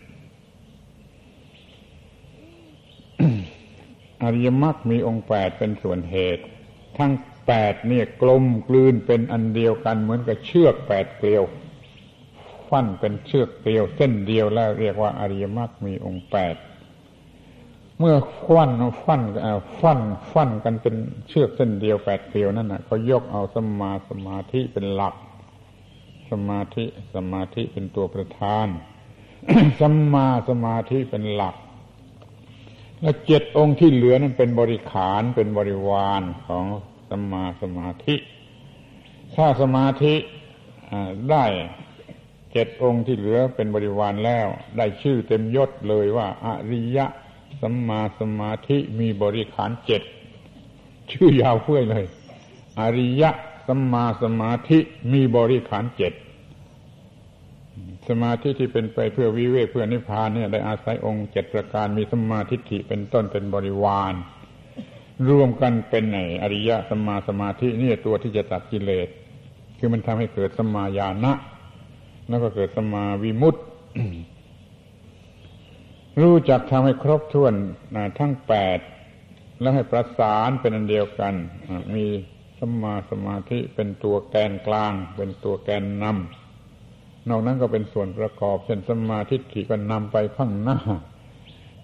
อริยมรรคมีองค์แปดเป็นส่วนเหตุ ทั้งแปดเนี่ยกลมกลืนเป็นอันเดียวกันเหมือนกับเชือกแปดเกลียว ฟันเป็นเชือกเกลียว เส้นเดียวแล้วเรียกว่าอริยมรรคมีองค์แปดเมื่อฟันฟันฟันฟันกันเป็นเชือกเส้นเดียวแปดเกลียวนั่นนะเขายกเอาสมาสมาธิเป็นหลัก สมาธิสมาธิเป็นตัวประธานสัมมาสมาธิเป็นหลัก และเจ็ดองค์ที่เหลือนั้นเป็นบริขารเป็นบริวารของสัมมาสมาธิ ถ้าสมาธิได้เจ็ดองค์ที่เหลือเป็นบริวารแล้ว ได้ชื่อเต็มยศเลยว่าอริยะสัมมาสมาธิมีบริขารเจ็ดชื่อยาวเพื่อเลย อริยะ สัมมาสมาธิมีบริขารเจ็ดสมาธิที่เป็นไปเพื่อวิเวกเพื่อนิพพานเนี่ยได้อาศัยองค์เจ็ดประการมีสัมมาธิิเป็นต้นเป็นบริวาร รวมกันเป็นไหนอริยะสัมมาสมาธินี่ตัวที่จะตัดกิเลส คือมันทำให้เกิดสมาญาณะแล้วก็เกิดสมาวิมุตติรู้จักทำให้ครบถ้วนทั้งแปดแล้วให้ประสานเป็นอันเดียวกัน มี สมาสมาธิเป็นตัวแกนกลาง เป็นตัวแกนนำนอกนั้นก็เป็นส่วนประกอบเช่นสมาธิถี่ก็นำไปข้างหน้า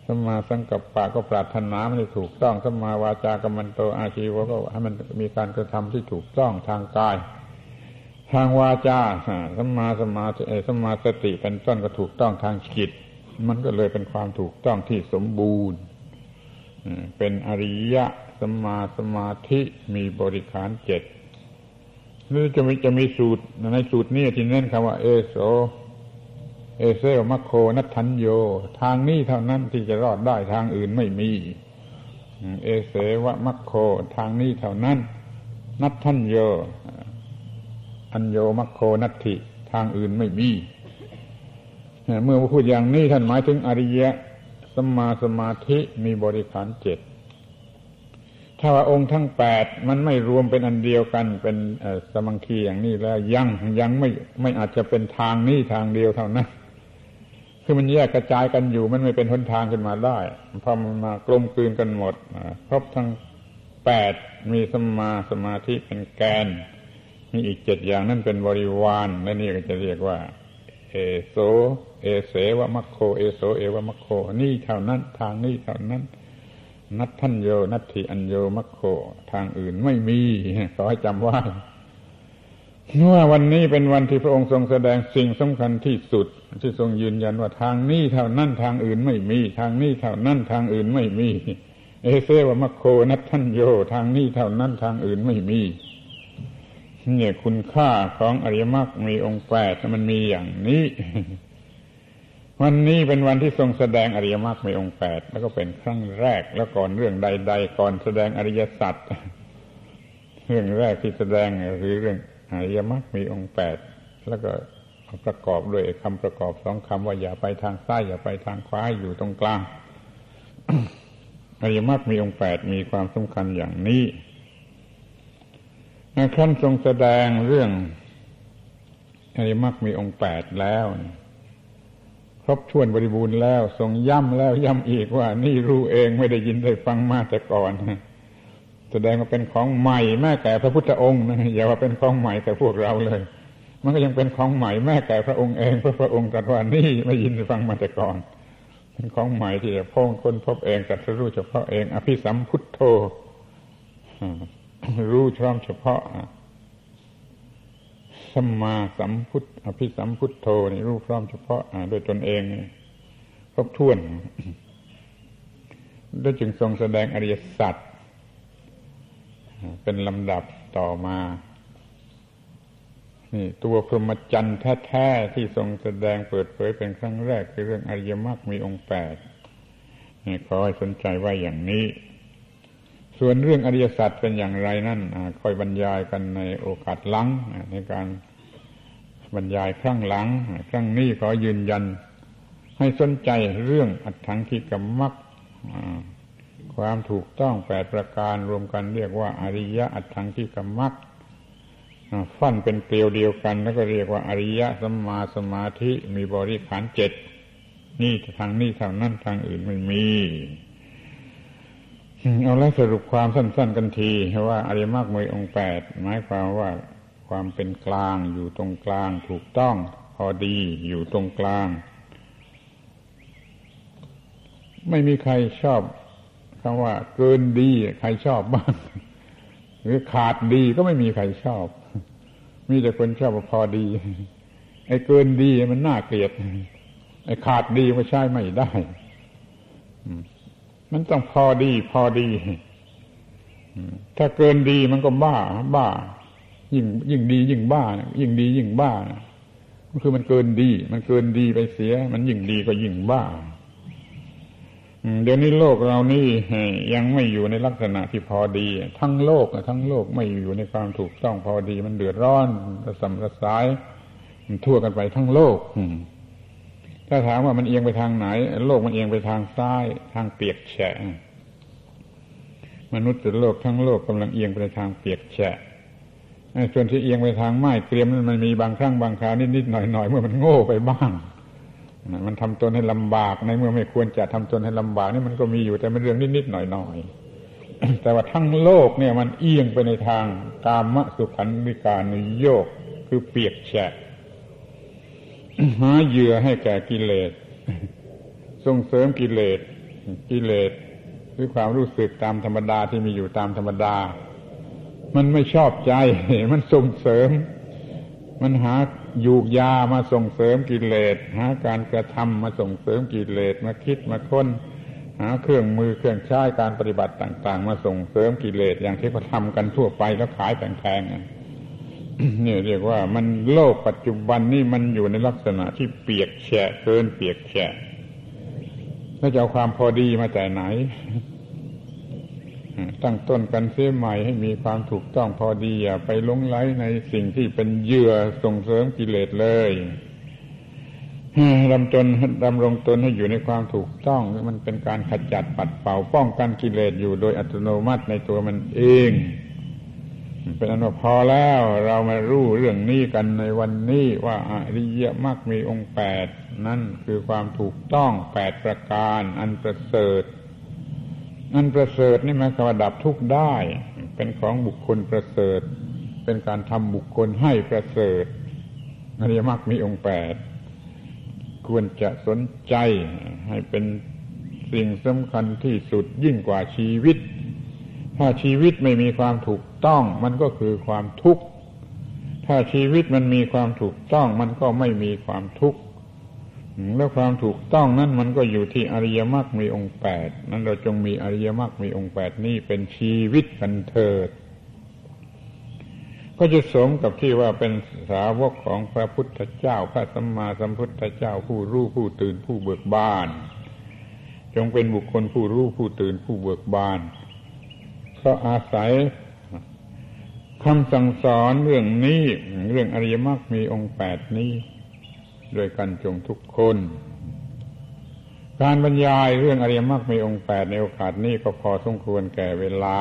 สมาสังกัปปะก็ปรารถนาไม่ได้ถูกต้องสมาวาจากัมมันโตอาชีวะก็ให้มันมีการกระทำที่ถูกต้องทางกาย ทางวาจาสมาสมาสมาสติเป็นต้นก็ถูกต้องทางจิต มันก็เลยเป็นความถูกต้องที่สมบูรณ์เป็นอริยะ สมาสมาธิมีบริขารเจ็ดหรือจะมีจะมีสูตรในสูตรนี้ที่เน้นคำว่า เอโสเอเซลมัคโคนัทันโย ทางนี้เท่านั้นที่จะรอดได้ทางอื่นไม่มี เอเสวะมัคโค ทางนี้เท่านั้น นัททันโย อัญโยมัคโคนัตถิ ทางอื่นไม่มี เมื่อพูดอย่างนี้ท่านหมายถึงอริยะสมาสมาธิมีบริขารเจ็ด ถ้าว่าองค์ทั้งแปดมันไม่รวมเป็นอันเดียวกันเป็นสมังคีอย่างนี้แล้วยังยังไม่ไม่อาจจะเป็นทางนี้ทางเดียวเท่านั้นคือมันแยกกระจายกันอยู่มันไม่เป็นหนทางขึ้นมาได้พอมันมากลมกลืนกันหมดครบทั้งแปดมีสมาสมาธิเป็นแกน มีอีกเจ็ดอย่างนั่นเป็นบริวารและนี่ก็จะเรียกว่า เอโซเอเสวะมัคโค เอโซเอวะมัคโค นี่เท่านั้น ทางนี้เท่านั้น นัททันโยนัตถิอัญโยมัคโคทางอื่นไม่มีขอให้จำไว้ว่าวันนี้เป็นวันที่พระองค์ทรงแสดงสิ่งสำคัญที่สุด ที่ทรงยืนยันว่าทางนี้เท่านั้นทางอื่นไม่มี ทางนี้เท่านั้นทางอื่นไม่มี เอเซวมัคโคนัททันโย ทางนี้เท่านั้นทางอื่นไม่มีเนี่ยคุณค่าของอริยมรรคมีองค์แปดมันมีอย่างนี้ วันนี้เป็นวันที่ทรงแสดงอริยมรรคมีองค์แปดแล้วก็เป็นครั้งแรกแล้วก่อนเรื่องใด ๆ ก่อนแสดงอริยสัจเรื่องแรกที่แสดงคือเรื่องอริยมรรคมีองค์แปดแล้วก็ประกอบด้วยคำประกอบสองคำว่าอย่าไปทางซ้ายอย่าไปทางขวาอยู่ตรงกลางอริยมรรคมีองค์แปดมีความสำคัญอย่างนี้ขั้นทรงแสดงเรื่องอริยมรรคมีองค์แปดแล้ว บถ้วนบริบูรณ์แล้วทรงย้ำแล้วย้ำอีกว่า นี่รู้เองไม่ได้ยินได้ฟังมาแต่ก่อนแสดงว่าเป็นของใหม่แม่แก่พระพุทธองค์นะอย่าว่าเป็นของใหม่แต่พวกเราเลย มันก็ยังเป็นของใหม่แม่แก่พระองค์เองพระพระองค์ตรัสว่านี่ไม่ยินฟังมาแต่ก่อน เป็นของใหม่ที่จะพงคนพบเองตรัสรู้เฉพาะเอง อภิสัมพุทโธรู้ชอบเฉพาะ สัมมาสัมพุทธอภิสัมพุทโธนี่รู้พร้อมเฉพาะโดยตนเองครบถ้วนด้วยจึงทรงแสดงอริยสัจเป็นลำดับต่อมานี่ตัวพรหมจรรย์แท้ๆที่ทรงแสดงเปิดเผยเป็นครั้งแรกคือเรื่องอริยมรรคมีองค์แปดขอให้สนใจไว้อย่างนี้ ส่วนเรื่องอริยสัจเป็นอย่างไรนั่นค่อยบรรยายกันในโอกาสหลังในการบรรยายครั้งหลัง ครั้งนี้ขอยืนยัน ให้สนใจเรื่องอัตถังคิกรรมักความถูกต้องแปดประการรวมกันเรียกว่าอริยะอัตถังคิกรรมักฟันเป็นเกลียวเดียวกัน แล้วก็เรียกว่าอริยะสัมมาสมาธิมีบริขารเจ็ดนี่ทางนี้ทางนั้นทางอื่นไม่มี เอาแล้วสรุปความสั้น ๆ กันทีว่าอริยมรรคมีองค์แปดหมายความว่าความเป็นกลางอยู่ตรงกลางถูกต้องพอดีอยู่ตรงกลาง ไม่มีใครชอบคำว่า เกินดี ใครชอบบ้าง หรือขาดดีก็ไม่มีใครชอบ มีแต่คนชอบพอดี ไอ้เกินดีมันน่าเกลียด ไอ้ขาดดีมันใช้ไม่ได้ มันต้องพอดี พอดี ถ้าเกินดีมันก็บ้า บ้า ยิ่ง ยิ่งดี ยิ่งบ้ายิ่งดี ยิ่งบ้าก็คือมันเกินดี มันเกินดีไปเสีย มันยิ่งดีก็ยิ่งบ้าเดี๋ยวนี้โลกเรานี่ยังไม่อยู่ในลักษณะที่พอดี ทั้งโลกทั้งโลกไม่อยู่ในความถูกต้องพอดี มันเดือดร้อนระสำระสาย ทั่วกันไปทั้งโลก ถ้าถามว่ามันเอียงไปทางไหน โลกมันเอียงไปทางซ้าย ทางเปียกแฉะ มนุษย์โลกทั้งโลกกำลังเอียงไปทางเปียกแฉะส่วนที่เอียงไปทางไม้เกรียมมันมีบางครั้งบางคราวนิดๆหน่อยๆเมื่อมันโง่ไปบ้างมันทำตนให้ลำบากในเมื่อไม่ควรจะทำตนให้ลำบากนี่มันก็มีอยู่แต่เป็นเรื่องนิดๆหน่อยๆแต่ว่าทั้งโลกเนี่ยมันเอียงไปในทางกามสุขันธิการนโยกคือเปียกแฉะ หาเหยื่อให้แก่กิเลส ส่งเสริมกิเลส กิเลสด้วยความรู้สึกตามธรรมดาที่มีอยู่ตามธรรมดา มันไม่ชอบใจ มันส่งเสริม มันหายูกยามาส่งเสริมกิเลส หาการกระทำมาส่งเสริมกิเลส มาคิดมาค้น หาเครื่องมือเครื่องใช้การปฏิบัติต่าง ๆ มาส่งเสริมกิเลสอย่างที่เขาทำกันทั่วไปแล้วขายแพงๆ นี่เรียกว่ามันโลกปัจจุบันนี่มันอยู่ในลักษณะที่เปียกแฉะเกินเปียกแฉะแล้วจะเอาความพอดีมาแต่ไหน ตั้งต้นกันเสียใหม่ให้มีความถูกต้องพอดีอย่าไปลงไหลในสิ่งที่เป็นเหยื่อส่งเสริมกิเลสเลยดำจนดำรงตนให้อยู่ในความถูกต้องมันเป็นการขจัดปัดเป่าป้องกันกิเลสอยู่โดยอัตโนมัติในตัวมันเอง เป็นอันว่าพอแล้วเรามารู้เรื่องนี้กันในวันนี้ว่าอริยมรรคมีองค์แปดนั่นคือความถูกต้องแปดประการ อันประเสริฐ อันประเสริฐนี่หมายความว่าดับทุกข์ได้ เป็นของบุคคลประเสริฐ เป็นการทำบุคคลให้ประเสริฐอริยมรรคมีองค์แปดควรจะสนใจให้เป็นสิ่งสำคัญที่สุดยิ่งกว่าชีวิต ถ้าชีวิตไม่มีความถูกต้องมันก็คือความทุกข์ ถ้าชีวิตมันมีความถูกต้องมันก็ไม่มีความทุกข์แล้วความถูกต้องนั้นมันก็อยู่ที่อริยมรรคมีองค์แปดนั้นเราจงมีอริยมรรคมีองค์แปดนี้เป็นชีวิตกันเถิด ก็จะสมกับที่ว่าเป็นสาวกของพระพุทธเจ้า พระสัมมาสัมพุทธเจ้าผู้รู้ผู้ตื่นผู้เบิกบาน จงเป็นบุคคลผู้รู้ผู้ตื่นผู้เบิกบาน เพราะอาศัยคำสั่งสอนเรื่องนี้ เรื่องอริยมรรคมีองค์แปดนี้ด้วยกันจงทุกคน การบรรยายเรื่องอริยมรรคมีองค์แปดในโอกาสนี้ก็พอสมควรแก่เวลา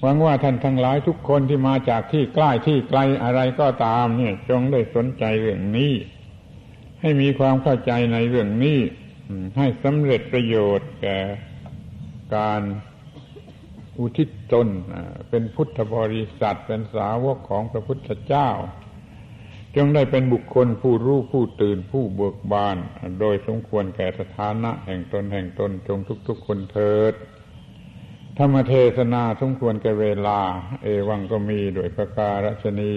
หวังว่าท่านทั้งหลายทุกคนที่มาจากที่ใกล้ที่ไกลอะไรก็ตาม เนี่ย จงได้สนใจเรื่องนี้ ให้มีความเข้าใจในเรื่องนี้ให้สำเร็จประโยชน์แก่การ อุทิศตนเป็นพุทธบริษัทเป็นสาวกของพระพุทธเจ้า จงได้เป็นบุคคลผู้รู้ผู้ตื่นผู้เบิกบาน โดยสมควรแก่สถานะแห่งตนแห่งตนจงทุก ๆ คนเถิด ธรรมเทศนาสมควรแก่เวลา เอวังก็มีโดยประการศนี